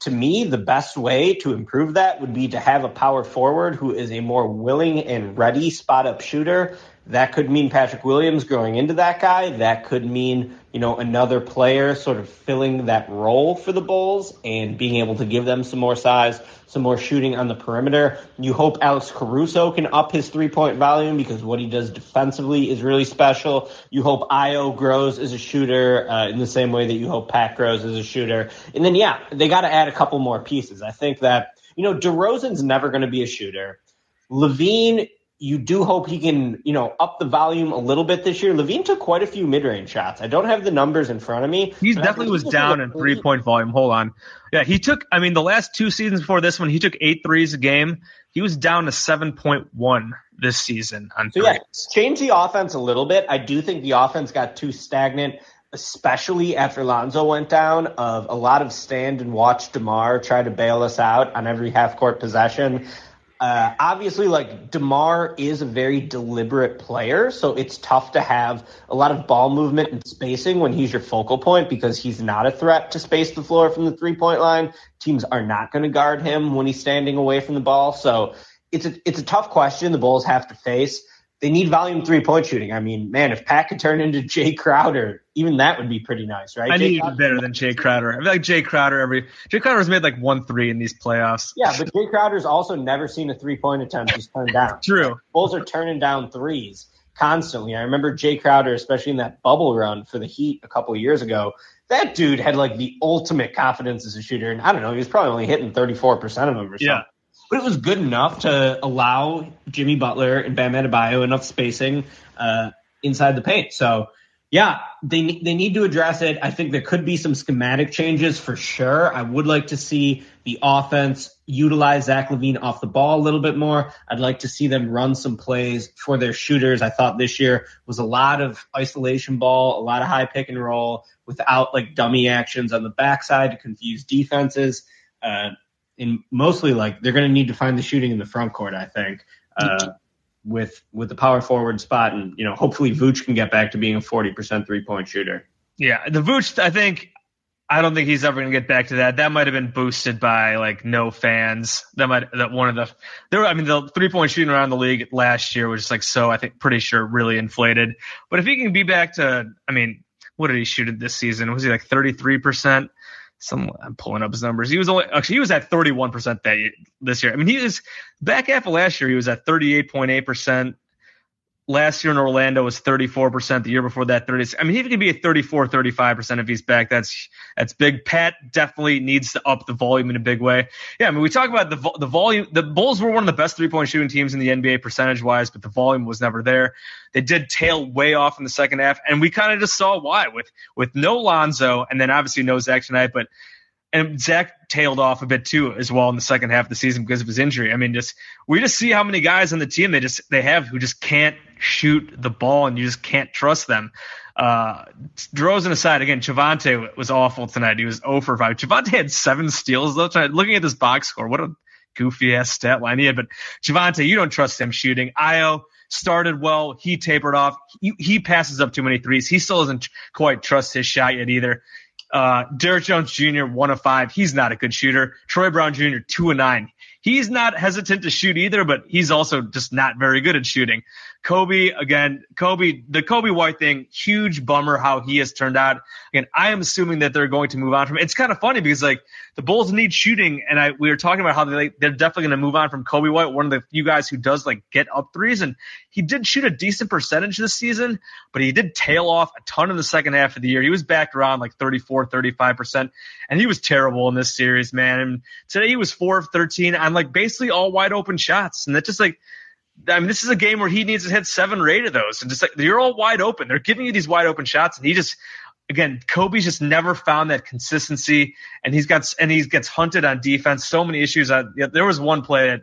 to me, the best way to improve that would be to have a power forward who is a more willing and ready spot up shooter. That could mean Patrick Williams growing into that guy. That could mean, you know, another player sort of filling that role for the Bulls and being able to give them some more size, some more shooting on the perimeter. You hope Alex Caruso can up his three point volume because what he does defensively is really special. You hope Ayo grows as a shooter uh, in the same way that you hope Pat grows as a shooter. And then, yeah, they got to add a couple more pieces. I think that, you know, DeRozan's never going to be a shooter. LaVine, you do hope he can, you know, up the volume a little bit this year. LaVine took quite a few mid-range shots. I don't have the numbers in front of me. He definitely was down in three point volume. Hold on. Yeah, he took, I mean, the last two seasons before this one, he took eight threes a game. He was down to 7.1 this season on So threes. yeah, change the offense a little bit. I do think the offense got too stagnant, especially after Lonzo went down. Of a lot of stand and watch DeMar try to bail us out on every half court possession. Uh, obviously, like DeMar is a very deliberate player, so it's tough to have a lot of ball movement and spacing when he's your focal point because he's not a threat to space the floor from the three point line. Teams are not going to guard him when he's standing away from the ball. So it's a it's a tough question the Bulls have to face. They need volume three point shooting. I mean, man, if Pat could turn into Jae Crowder, even that would be pretty nice, right? I Jae need Crowder- better than Jae Crowder. I feel like Jae Crowder every Jae Crowder's made like one three in these playoffs. Yeah, but Jae Crowder's also never seen a three point attempt just turned down. True. Bulls are turning down threes constantly. I remember Jae Crowder, especially in that bubble run for the Heat a couple of years ago. That dude had like the ultimate confidence as a shooter, and I don't know, he was probably only hitting thirty four percent of them or something. But it was good enough to allow Jimmy Butler and Bam Adebayo enough spacing uh, inside the paint. So yeah, they they need to address it. I think there could be some schematic changes for sure. I would like to see the offense utilize Zach LaVine off the ball a little bit more. I'd like to see them run some plays for their shooters. I thought this year was a lot of isolation ball, a lot of high pick and roll without like dummy actions on the backside to confuse defenses. Uh, and mostly like they're going to need to find the shooting in the front court. I think. Uh, with with the power forward spot, and you know, hopefully Vooch can get back to being a forty percent three point shooter. Yeah, the Vooch, I think, I don't think he's ever gonna get back to that. That might have been boosted by like no fans. That might that one of the there. I mean, the three point shooting around the league last year was just like so. I think pretty sure really inflated. But if he can be back to, I mean, what did he shoot this season? Was he like thirty three percent? Some I'm pulling up his numbers. He was only actually he was at 31 percent that year, this year. I mean, he was back half of last year. He was at 38.8 percent. Last year in Orlando was 34%. The year before that, 30. I mean, he could be at 34, 35% if he's back. That's that's big. Pat definitely needs to up the volume in a big way. Yeah, I mean, we talk about the the volume. The Bulls were one of the best three point shooting teams in the NBA percentage wise, but the volume was never there. They did tail way off in the second half, and we kind of just saw why with with no Lonzo, and then obviously no Zach tonight, but and Zach tailed off a bit too as well in the second half of the season because of his injury. I mean, just we just see how many guys on the team they just they have who just can't shoot the ball and you just can't trust them. Uh, DeRozan aside, again, Javonte was awful tonight. He was 0 for 5. Javonte had seven steals though. Tonight. Looking at this box score, what a goofy ass stat line he had. But Javonte, you don't trust him shooting. Ayo started well. He tapered off. He, he passes up too many threes. He still doesn't quite trust his shot yet either. Uh, Derrick Jones Jr. one of five. He's not a good shooter. Troy Brown Jr. two of nine. He's not hesitant to shoot either, but he's also just not very good at shooting. Coby again, Coby, the Coby White thing, huge bummer how he has turned out. Again, I am assuming that they're going to move on from. It's kind of funny because like the Bulls need shooting, and I we were talking about how they they're definitely going to move on from Coby White, one of the few guys who does like get up threes, and he did shoot a decent percentage this season, but he did tail off a ton in the second half of the year. He was back around like 34, 35 percent, and he was terrible in this series, man. And today he was four of 13 on like basically all wide open shots, and that just like. I mean, this is a game where he needs to hit seven or eight of those, and just like you're all wide open. They're giving you these wide open shots, and he just again, Coby's just never found that consistency, and he's got and he gets hunted on defense. So many issues. I, there was one play that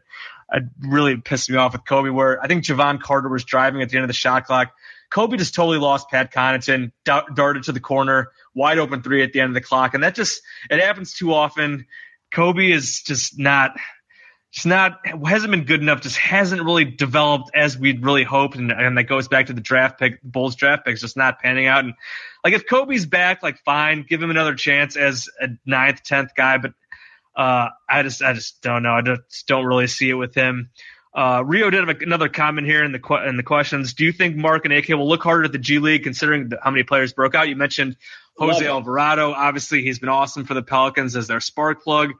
uh, really pissed me off with Coby, where I think Jevon Carter was driving at the end of the shot clock. Coby just totally lost Pat Connaughton, darted to the corner, wide open three at the end of the clock, and that just it happens too often. Coby is just not just not hasn't been good enough. Just hasn't really developed as we'd really hoped, and, and that goes back to the draft pick, Bulls draft picks just not panning out. And like if Coby's back, like fine, give him another chance as a ninth, tenth guy. But uh, I just I just don't know. I just don't really see it with him. Uh, Rio did have another comment here in the in the questions. Do you think Marc and AK will look harder at the G League considering how many players broke out? You mentioned Jose Alvarado. Obviously, he's been awesome for the Pelicans as their spark plug.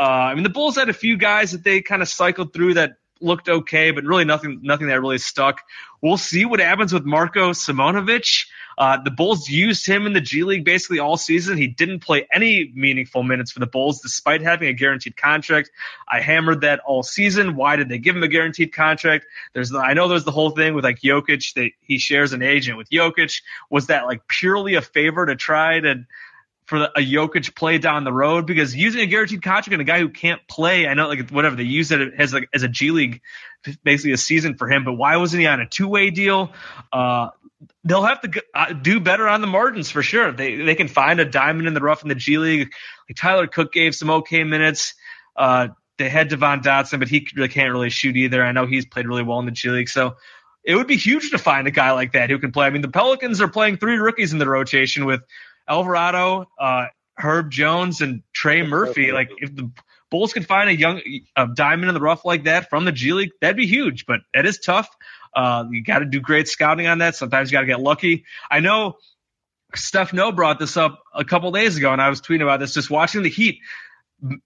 Uh, I mean, the Bulls had a few guys that they kind of cycled through that looked okay, but really nothing nothing that really stuck. We'll see what happens with Marko Simonovic. Uh, the Bulls used him in the G League basically all season. He didn't play any meaningful minutes for the Bulls despite having a guaranteed contract. I hammered that all season. Why did they give him a guaranteed contract? There's the, I know there's the whole thing with like Jokic that he shares an agent with Jokic. Was that like purely a favor to try to for a Jokic play down the road because using a guaranteed contract and a guy who can't play, I know like whatever they use it as like as a G League, basically a season for him. But why wasn't he on a two way deal? Uh, they'll have to uh, do better on the margins for sure. They they can find a diamond in the rough in the G League. Like Tyler Cook gave some okay minutes. Uh, they had Devon Dotson, but he really can't really shoot either. I know he's played really well in the G League, so it would be huge to find a guy like that who can play. I mean, the Pelicans are playing three rookies in the rotation with Alvarado, uh, Herb Jones, and Trey Murphy. Like if the Bulls could find a young a diamond in the rough like that from the G League, that'd be huge. But it is tough. Uh, you got to do great scouting on that. Sometimes you got to get lucky. I know Stephen Noh brought this up a couple days ago, and I was tweeting about this. Just watching the Heat,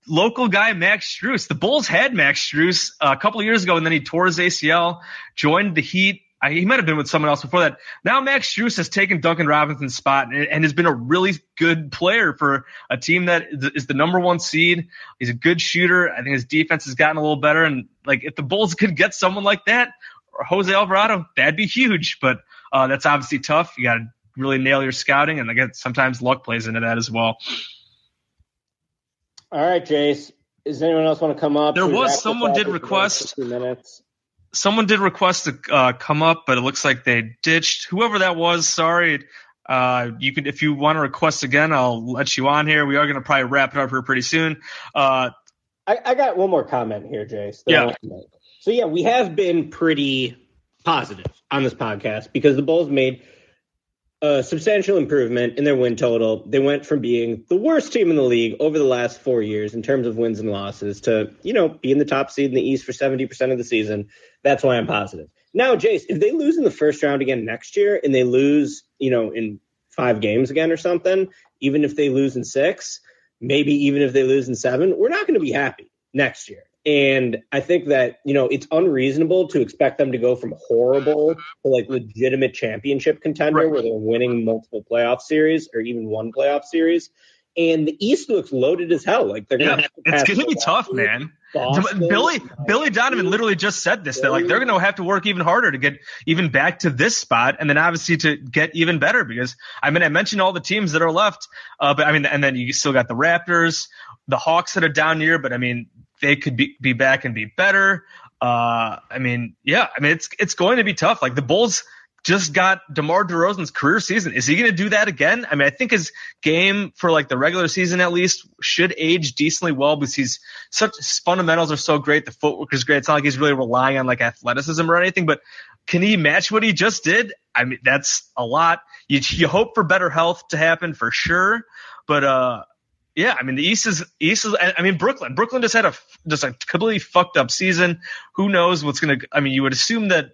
local guy Max Strus. The Bulls had Max Strus a couple years ago, and then he tore his ACL, joined the Heat. I, he might have been with someone else before that. Now Max Strus has taken Duncan Robinson's spot and, and, has been a really good player for a team that is the number one seed. He's a good shooter. I think his defense has gotten a little better. And like if the Bulls could get someone like that, or Jose Alvarado, that'd be huge. But uh, that's obviously tough. You got to really nail your scouting, and again, sometimes luck plays into that as well. All right, Jace. Does anyone else want to come up? There was someone did request. Minutes someone did request to uh, come up, but it looks like they ditched whoever that was. Sorry. Uh, you can, if you want to request again, I'll let you on here. We are going to probably wrap it up here pretty soon. Uh, I, I, got one more comment here, Jace. Yeah. So yeah, we have been pretty positive on this podcast because the Bulls made a substantial improvement in their win total. They went from being the worst team in the league over the last four years in terms of wins and losses to, you know, be in the top seed in the East for 70% of the season. That's why I'm positive. Now, Jace, if they lose in the first round again next year and they lose, you know, in five games again or something, even if they lose in six, maybe even if they lose in seven, we're not going to be happy next year. And I think that, you know, it's unreasonable to expect them to go from horrible to like legitimate championship contender right. where they're winning multiple playoff series or even one playoff series. And the East looks loaded as hell. Like they're gonna yeah, it's gonna be tough, man. Boston, Billy Billy Donovan literally just said this that like they're gonna have to work even harder to get even back to this spot, and then obviously to get even better because I mean I mentioned all the teams that are left, uh, but I mean and then you still got the Raptors, the Hawks that are down here, but I mean they could be, be back and be better. Uh, I mean, yeah, I mean, it's, it's going to be tough. Like the Bulls just got DeMar DeRozan's career season. Is he going to do that again? I mean, I think his game for like the regular season at least should age decently well because he's such his fundamentals are so great. The footwork is great. It's not like he's really relying on like athleticism or anything, but can he match what he just did? I mean, that's a lot. You, you hope for better health to happen for sure, but, uh, yeah, I mean the East is East is. I mean Brooklyn. Brooklyn just had a just a completely fucked up season. Who knows what's gonna? I mean, you would assume that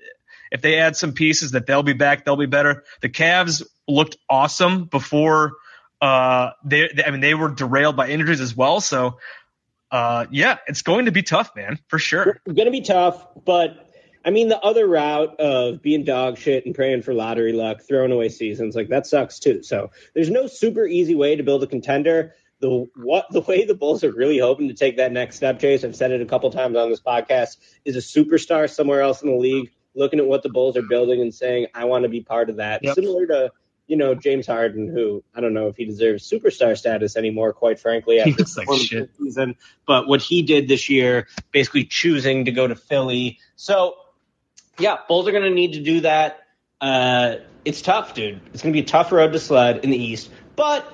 if they add some pieces, that they'll be back. They'll be better. The Cavs looked awesome before. Uh, they, they I mean, they were derailed by injuries as well. So, uh, yeah, it's going to be tough, man, for sure. It's going to be tough, but I mean, the other route of being dog shit and praying for lottery luck, throwing away seasons, like that sucks too. So there's no super easy way to build a contender the what the way the Bulls are really hoping to take that next step, Chase. I've said it a couple times on this podcast. Is a superstar somewhere else in the league looking at what the Bulls are building and saying, "I want to be part of that." Yep. Similar to you know, James Harden, who I don't know if he deserves superstar status anymore, quite frankly, He after looks like the shit. season. But what he did this year, basically choosing to go to Philly. So, yeah, Bulls are going to need to do that. Uh, it's tough, dude. It's going to be a tough road to sled in the East. But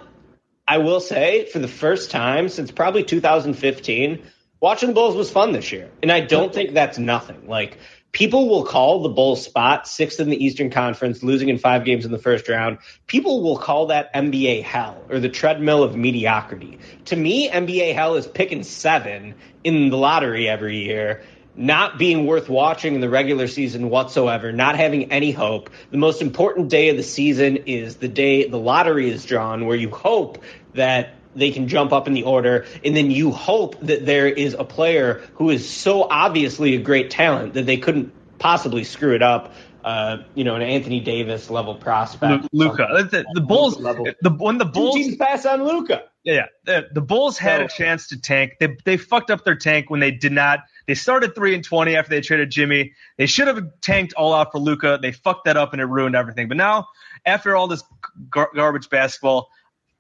I will say, for the first time since probably 2015, watching the Bulls was fun this year. And I don't think that's nothing. Like, people will call the Bulls spot sixth in the Eastern Conference, losing in five games in the first round. People will call that NBA hell or the treadmill of mediocrity. To me, NBA hell is picking seven in the lottery every year not being worth watching in the regular season whatsoever, not having any hope. The most important day of the season is the day the lottery is drawn, where you hope that they can jump up in the order, and then you hope that there is a player who is so obviously a great talent that they couldn't possibly screw it up. Uh, you know, an Anthony Davis level prospect. Luka, the, the Bulls, Level. the when the Bulls teams pass on Luka. Yeah, the, the Bulls had a chance to tank. They they fucked up their tank when they did not. They started three and twenty after they traded Jimmy. They should have tanked all out for Luka. They fucked that up and it ruined everything. But now, after all this gar- garbage basketball,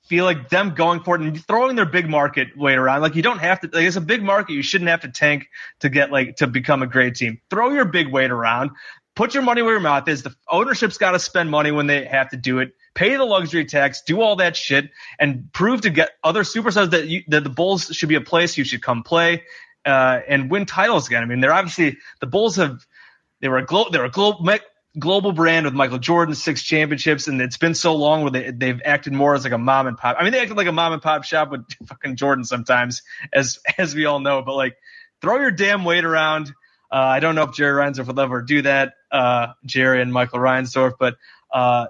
feel like them going for it and throwing their big market weight around. Like you don't have to. Like it's a big market. You shouldn't have to tank to get like to become a great team. Throw your big weight around. Put your money where your mouth is. The ownership's got to spend money when they have to do it. Pay the luxury tax. Do all that shit and prove to get other superstars that you, that the Bulls should be a place you should come play uh, and win titles again. I mean, they're obviously the Bulls have they were a glo- they're a global global brand with Michael Jordan, six championships, and it's been so long where they they've acted more as like a mom and pop. I mean, they acted like a mom and pop shop with fucking Jordan sometimes, as as we all know. But like, throw your damn weight around. Uh, I don't know if Jerry Reinsdorf would ever do that, uh, Jerry and Michael Reinsdorf, but uh,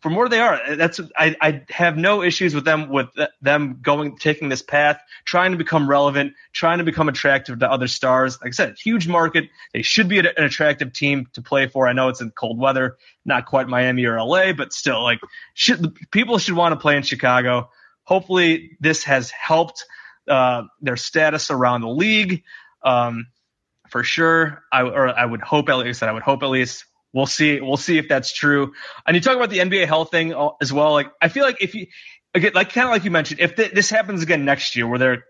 from where they are, that's I, I have no issues with them with them going taking this path, trying to become relevant, trying to become attractive to other stars. Like I said, huge market. They should be an attractive team to play for. I know it's in cold weather, not quite Miami or LA, but still, like should people should want to play in Chicago. Hopefully, this has helped uh, their status around the league. Um, for sure. I or I would hope at least. I would hope at least. We'll see. We'll see if that's true. And you talk about the NBA health thing uh, as well. Like I feel like if you again, like kind of like you mentioned, if th- this happens again next year, where they're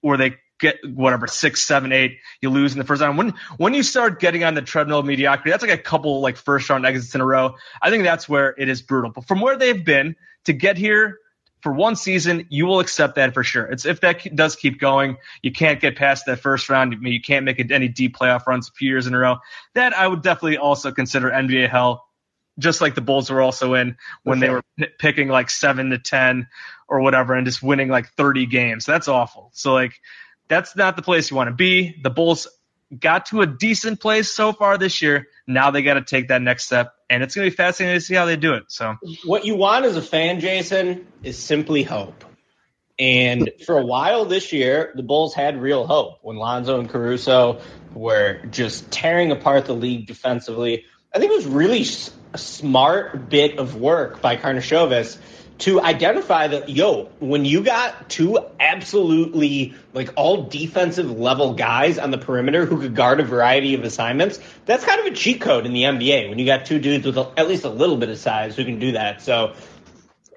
where they get whatever six, seven, eight, you lose in the first round. When when you start getting on the treadmill of mediocrity, that's like a couple like first round exits in a row. I think that's where it is brutal. But from where they've been to get here for one season, you will accept that for sure. It's if that does keep going, you can't get past that first round. You can't make it any deep playoff runs a few years in a row. That I would definitely also consider NBA hell, just like the Bulls were also in when they were p- picking like seven to ten or whatever and just winning like 30 games. That's awful. So like, that's not the place you want to be. The Bulls got to a decent place so far this year. Now they got to take that next step, and it's going to be fascinating to see how they do it. So. What you want as a fan, Jason, is simply hope. And for a while this year, the Bulls had real hope when Lonzo and Caruso were just tearing apart the league defensively. I think it was really a smart bit of work by Karnisovas to identify that, yo, when you got two absolutely like all defensive level guys on the perimeter who could guard a variety of assignments, that's kind of a cheat code in the NBA when you got two dudes with a, at least a little bit of size who can do that. So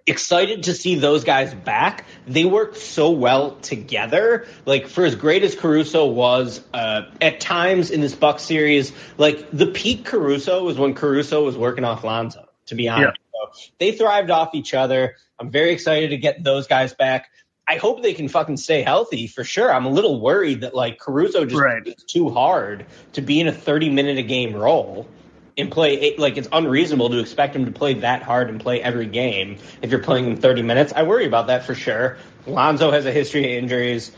excited to see those guys back. They worked so well together. Like for as great as Caruso was, uh, at times in this Buck series, like the peak Caruso was when Caruso was working off Lonzo. To be honest, so they thrived off each other. I'm very excited to get those guys back. I hope they can fucking stay healthy for sure. I'm a little worried that like Caruso just Right. is too hard to be in a 30 minute a game role and play eight, like it's unreasonable to expect him to play that hard and play every game if you're playing him 30 minutes. I worry about that for sure. Lonzo has a history of injuries.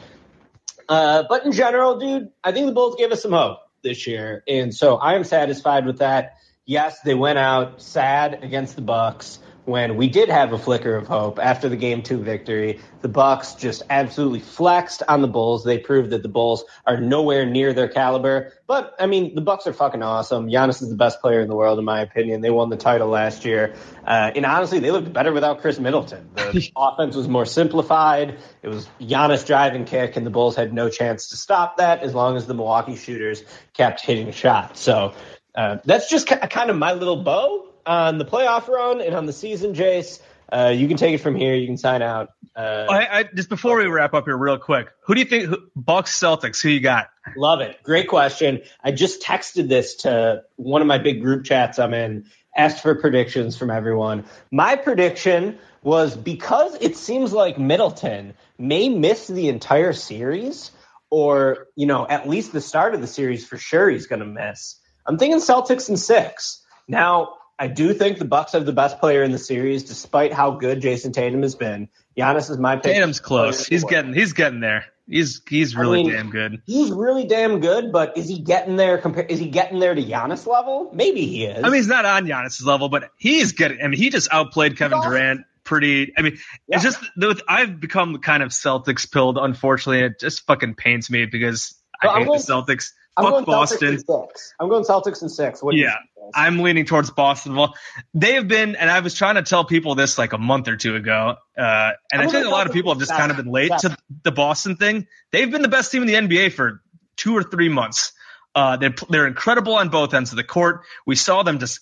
Uh, but in general, dude, I think the Bulls gave us some hope this year, and so I am satisfied with that. Yes, they went out sad against the Bucks when we did have a flicker of hope after the game two victory. The Bucks just absolutely flexed on the Bulls. They proved that the Bulls are nowhere near their caliber. But I mean, the Bucks are fucking awesome. Giannis is the best player in the world, in my opinion. They won the title last year, uh, and honestly, they looked better without Khris Middleton. The offense was more simplified. It was Giannis drive and kick, and the Bulls had no chance to stop that as long as the Milwaukee shooters kept hitting shots. So uh, that's just ki- kind of my little bow on the playoff run and on the season, Jace. Uh, you can take it from here. You can sign out. Uh, I, I, just before we wrap up here, real quick, who do you think? Who, Bucks Celtics. Who you got? Love it. Great question. I just texted this to one of my big group chats I'm in. Asked for predictions from everyone. My prediction was because it seems like Middleton may miss the entire series, or you know at least the start of the series for sure he's going to miss. I'm thinking Celtics in six. Now I do think the Bucks have the best player in the series, despite how good Jayson Tatum has been. Giannis is my pick. Tatum's close. He's getting he's getting there. He's he's really I mean, damn good. He's really damn good, but is he getting there? Compare? Is he getting there to Giannis level? Maybe he is. I mean, he's not on Giannis's level, but he's getting. I mean, he just outplayed Kevin awesome. Durant pretty. I mean, Yeah. it's just I've become kind of Celtics pilled. Unfortunately, it just fucking pains me because Well, I hate the Celtics. I'm Fuck going Boston. Celtics in six. I'm going Celtics in six. What Yeah. I'm leaning towards Boston. Well, they have been, and I was trying to tell people this like a month or two ago, uh, and I'm I think a lot of people have just in kind of been late to the Boston thing. They've been the best team in the NBA for two or three months. Uh, they're they're incredible on both ends of the court. We saw them just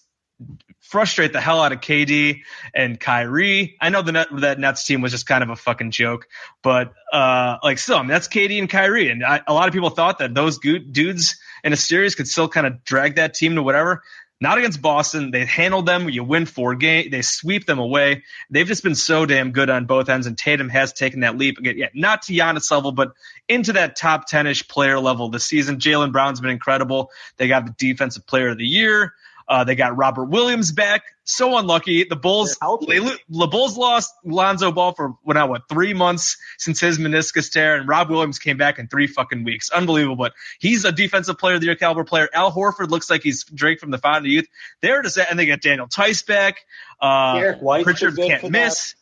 frustrate the hell out of KD and Kyrie. I know the net, that Nets team was just kind of a fucking joke, but uh, like still, I mean, that's KD and Kyrie, and I, a lot of people thought that those dudes in a series could still kind of drag that team to whatever. Not against Boston. They handled them. You win four game. They sweep them away. They've just been so damn good on both ends, and Tatum has taken that leap again. Yeah, not to Giannis level, but into that top ten ish player level this season. Jaylen Brown's been incredible. They got the defensive player of the year. Uh, they got Robert Williams back. So unlucky. The Bulls, they, the Bulls lost Lonzo Ball for what now? What three months since his meniscus tear, and Rob Williams came back in three fucking weeks. Unbelievable. But he's a defensive player of the year caliber player. Al Horford looks like he's Drake from the Fountain of Youth. They're just and they got Daniel Theis back. Uh, Derek Pritchard can't miss.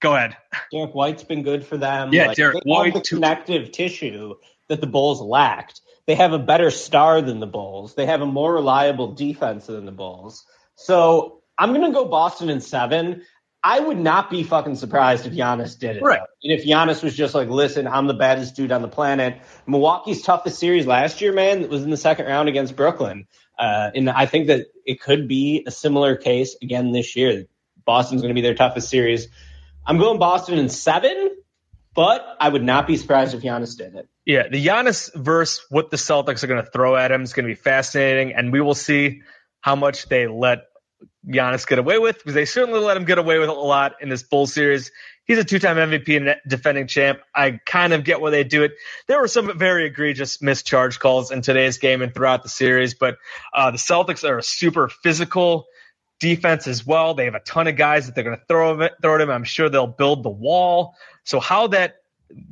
Go ahead. Derrick White's been good for them. Yeah, Like, Derrick White, the too. connective tissue that the Bulls lacked. They have a better star than the Bulls. They have a more reliable defense than the Bulls. So I'm gonna go Boston in seven. I would not be fucking surprised if Giannis did it. Right. And if Giannis was just like, listen, I'm the baddest dude on the planet. Milwaukee's toughest series last year, man, was in the second round against Brooklyn. Uh, and I think that it could be a similar case again this year. Boston's going to be their toughest series. I'm going Boston in seven, but I would not be surprised if Giannis did it. Yeah, the Giannis verse, what the Celtics are going to throw at him is going to be fascinating, and we will see how much they let Giannis get away with because they certainly let him get away with a lot in this Bull series. He's a two-time MVP and defending champ. I kind of get why they do it. There were some very egregious mischarge calls in today's game and throughout the series, but uh, the Celtics are a super physical defense as well. They have a ton of guys that they're going to throw him, throw at him. I'm sure they'll build the wall. So how that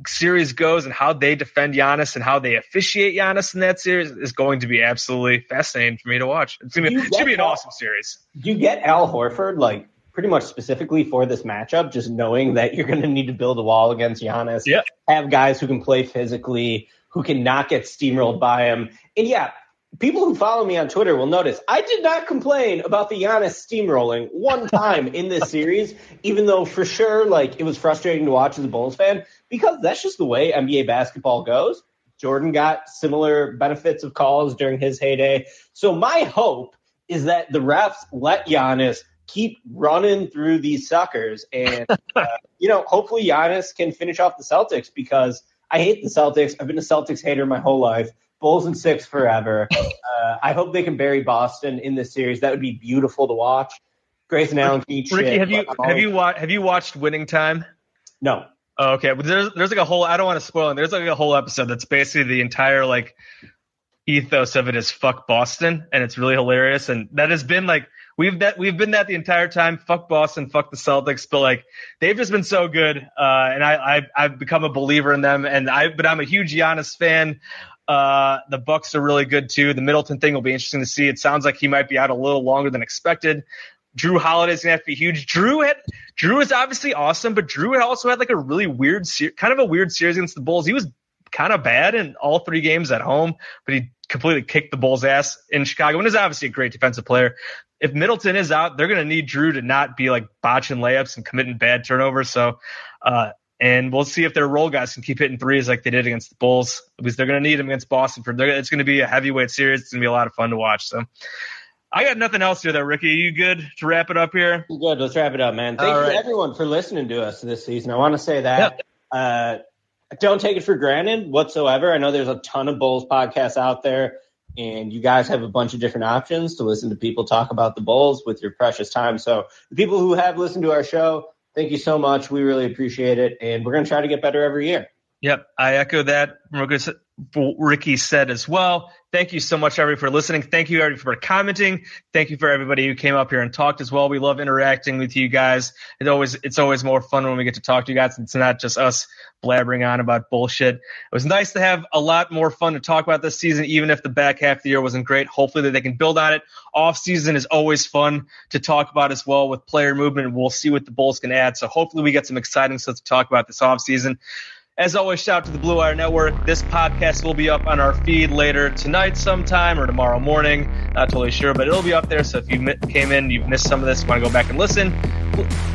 series goes and how they defend Giannis and how they officiate Giannis in that series is going to be absolutely fascinating for me to watch. It's going to be, You it's be an that. awesome series. Do you get Al Horford like pretty much specifically for this matchup, just knowing that you're going to need to build a wall against Giannis? Yeah. Have guys who can play physically, who can not get steamrolled by him. And yeah, people who follow me on Twitter will notice I did not complain about the Giannis steamrolling one time in this series, even though for sure like it was frustrating to watch as a Bulls fan because that's just the way NBA basketball goes. Jordan got similar benefits of calls during his heyday. So my hope is that the refs let Giannis keep running through these suckers and uh, you know hopefully Giannis can finish off the Celtics because I hate the Celtics. I've been a Celtics hater my whole life. Bulls and six forever. Uh, I hope they can bury Boston in this series. That would be beautiful to watch. Grayson Allen can eat Ricky, shit, have you have you always- wa- have you watched Winning Time? No. Oh, okay, but there's there's like a whole. I don't want to spoil it. There's like a whole episode that's basically the entire like ethos of it is fuck Boston, and it's really hilarious. And that has been like we've that we've been that the entire time. Fuck Boston, fuck the Celtics, but like they've just been so good, uh, and I, I I've become a believer in them. And I but I'm a huge Giannis fan. Uh, the Bucks are really good too. The Middleton thing will be interesting to see. It sounds like he might be out a little longer than expected. Jrue Holiday's gonna have to be huge. Jrue had Jrue is obviously awesome, but Jrue had also had like a really weird, kind of a weird series against the Bulls. He was kind of bad in all three games at home, but he completely kicked the Bulls' ass in Chicago. And is obviously a great defensive player. If Middleton is out, they're gonna need Jrue to not be like botching layups and committing bad turnovers. So, uh, and we'll see if their role guys can keep hitting threes like they did against the Bulls because they're going to need them against Boston. For they're- it's going to be a heavyweight series. It's going to be a lot of fun to watch. So I got nothing else here, though, Ricky. Are you good to wrap it up here? Good. Let's wrap it up, man. Thank All you right. everyone for listening to us this season. I want to say that. Uh, don't take it for granted whatsoever. I know there's a ton of Bulls podcasts out there, and you guys have a bunch of different options to listen to people talk about the Bulls with your precious time. So, the people who have listened to our show, thank you so much. We really appreciate it, and we're going to try to get better every year. Yep, I echo that. what Ricky said as well. Thank you so much, everybody, for listening. Thank you, everybody, for commenting. Thank you for everybody who came up here and talked as well. We love interacting with you guys. It always, it's always more fun when we get to talk to you guys. It's not just us blabbering on about bullshit. It was nice to have a lot more fun to talk about this season, even if the back half of the year wasn't great. Hopefully that they can build on it. Off season is always fun to talk about as well with player movement. We'll see what the Bulls can add. So hopefully we get some exciting stuff to talk about this off season. As always, shout out to the Blue Wire Network. This podcast will be up on our feed later tonight sometime or tomorrow morning. Not totally sure, but it'll be up there. So if you came in, you've missed some of this, want to go back and listen,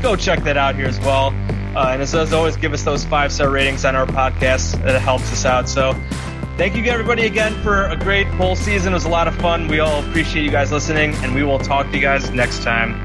go check that out here as well. Uh, and as, as always, give us those five star ratings on our podcast. It helps us out. So thank you everybody again for a great whole season. It was a lot of fun. We all appreciate you guys listening, and we will talk to you guys next time.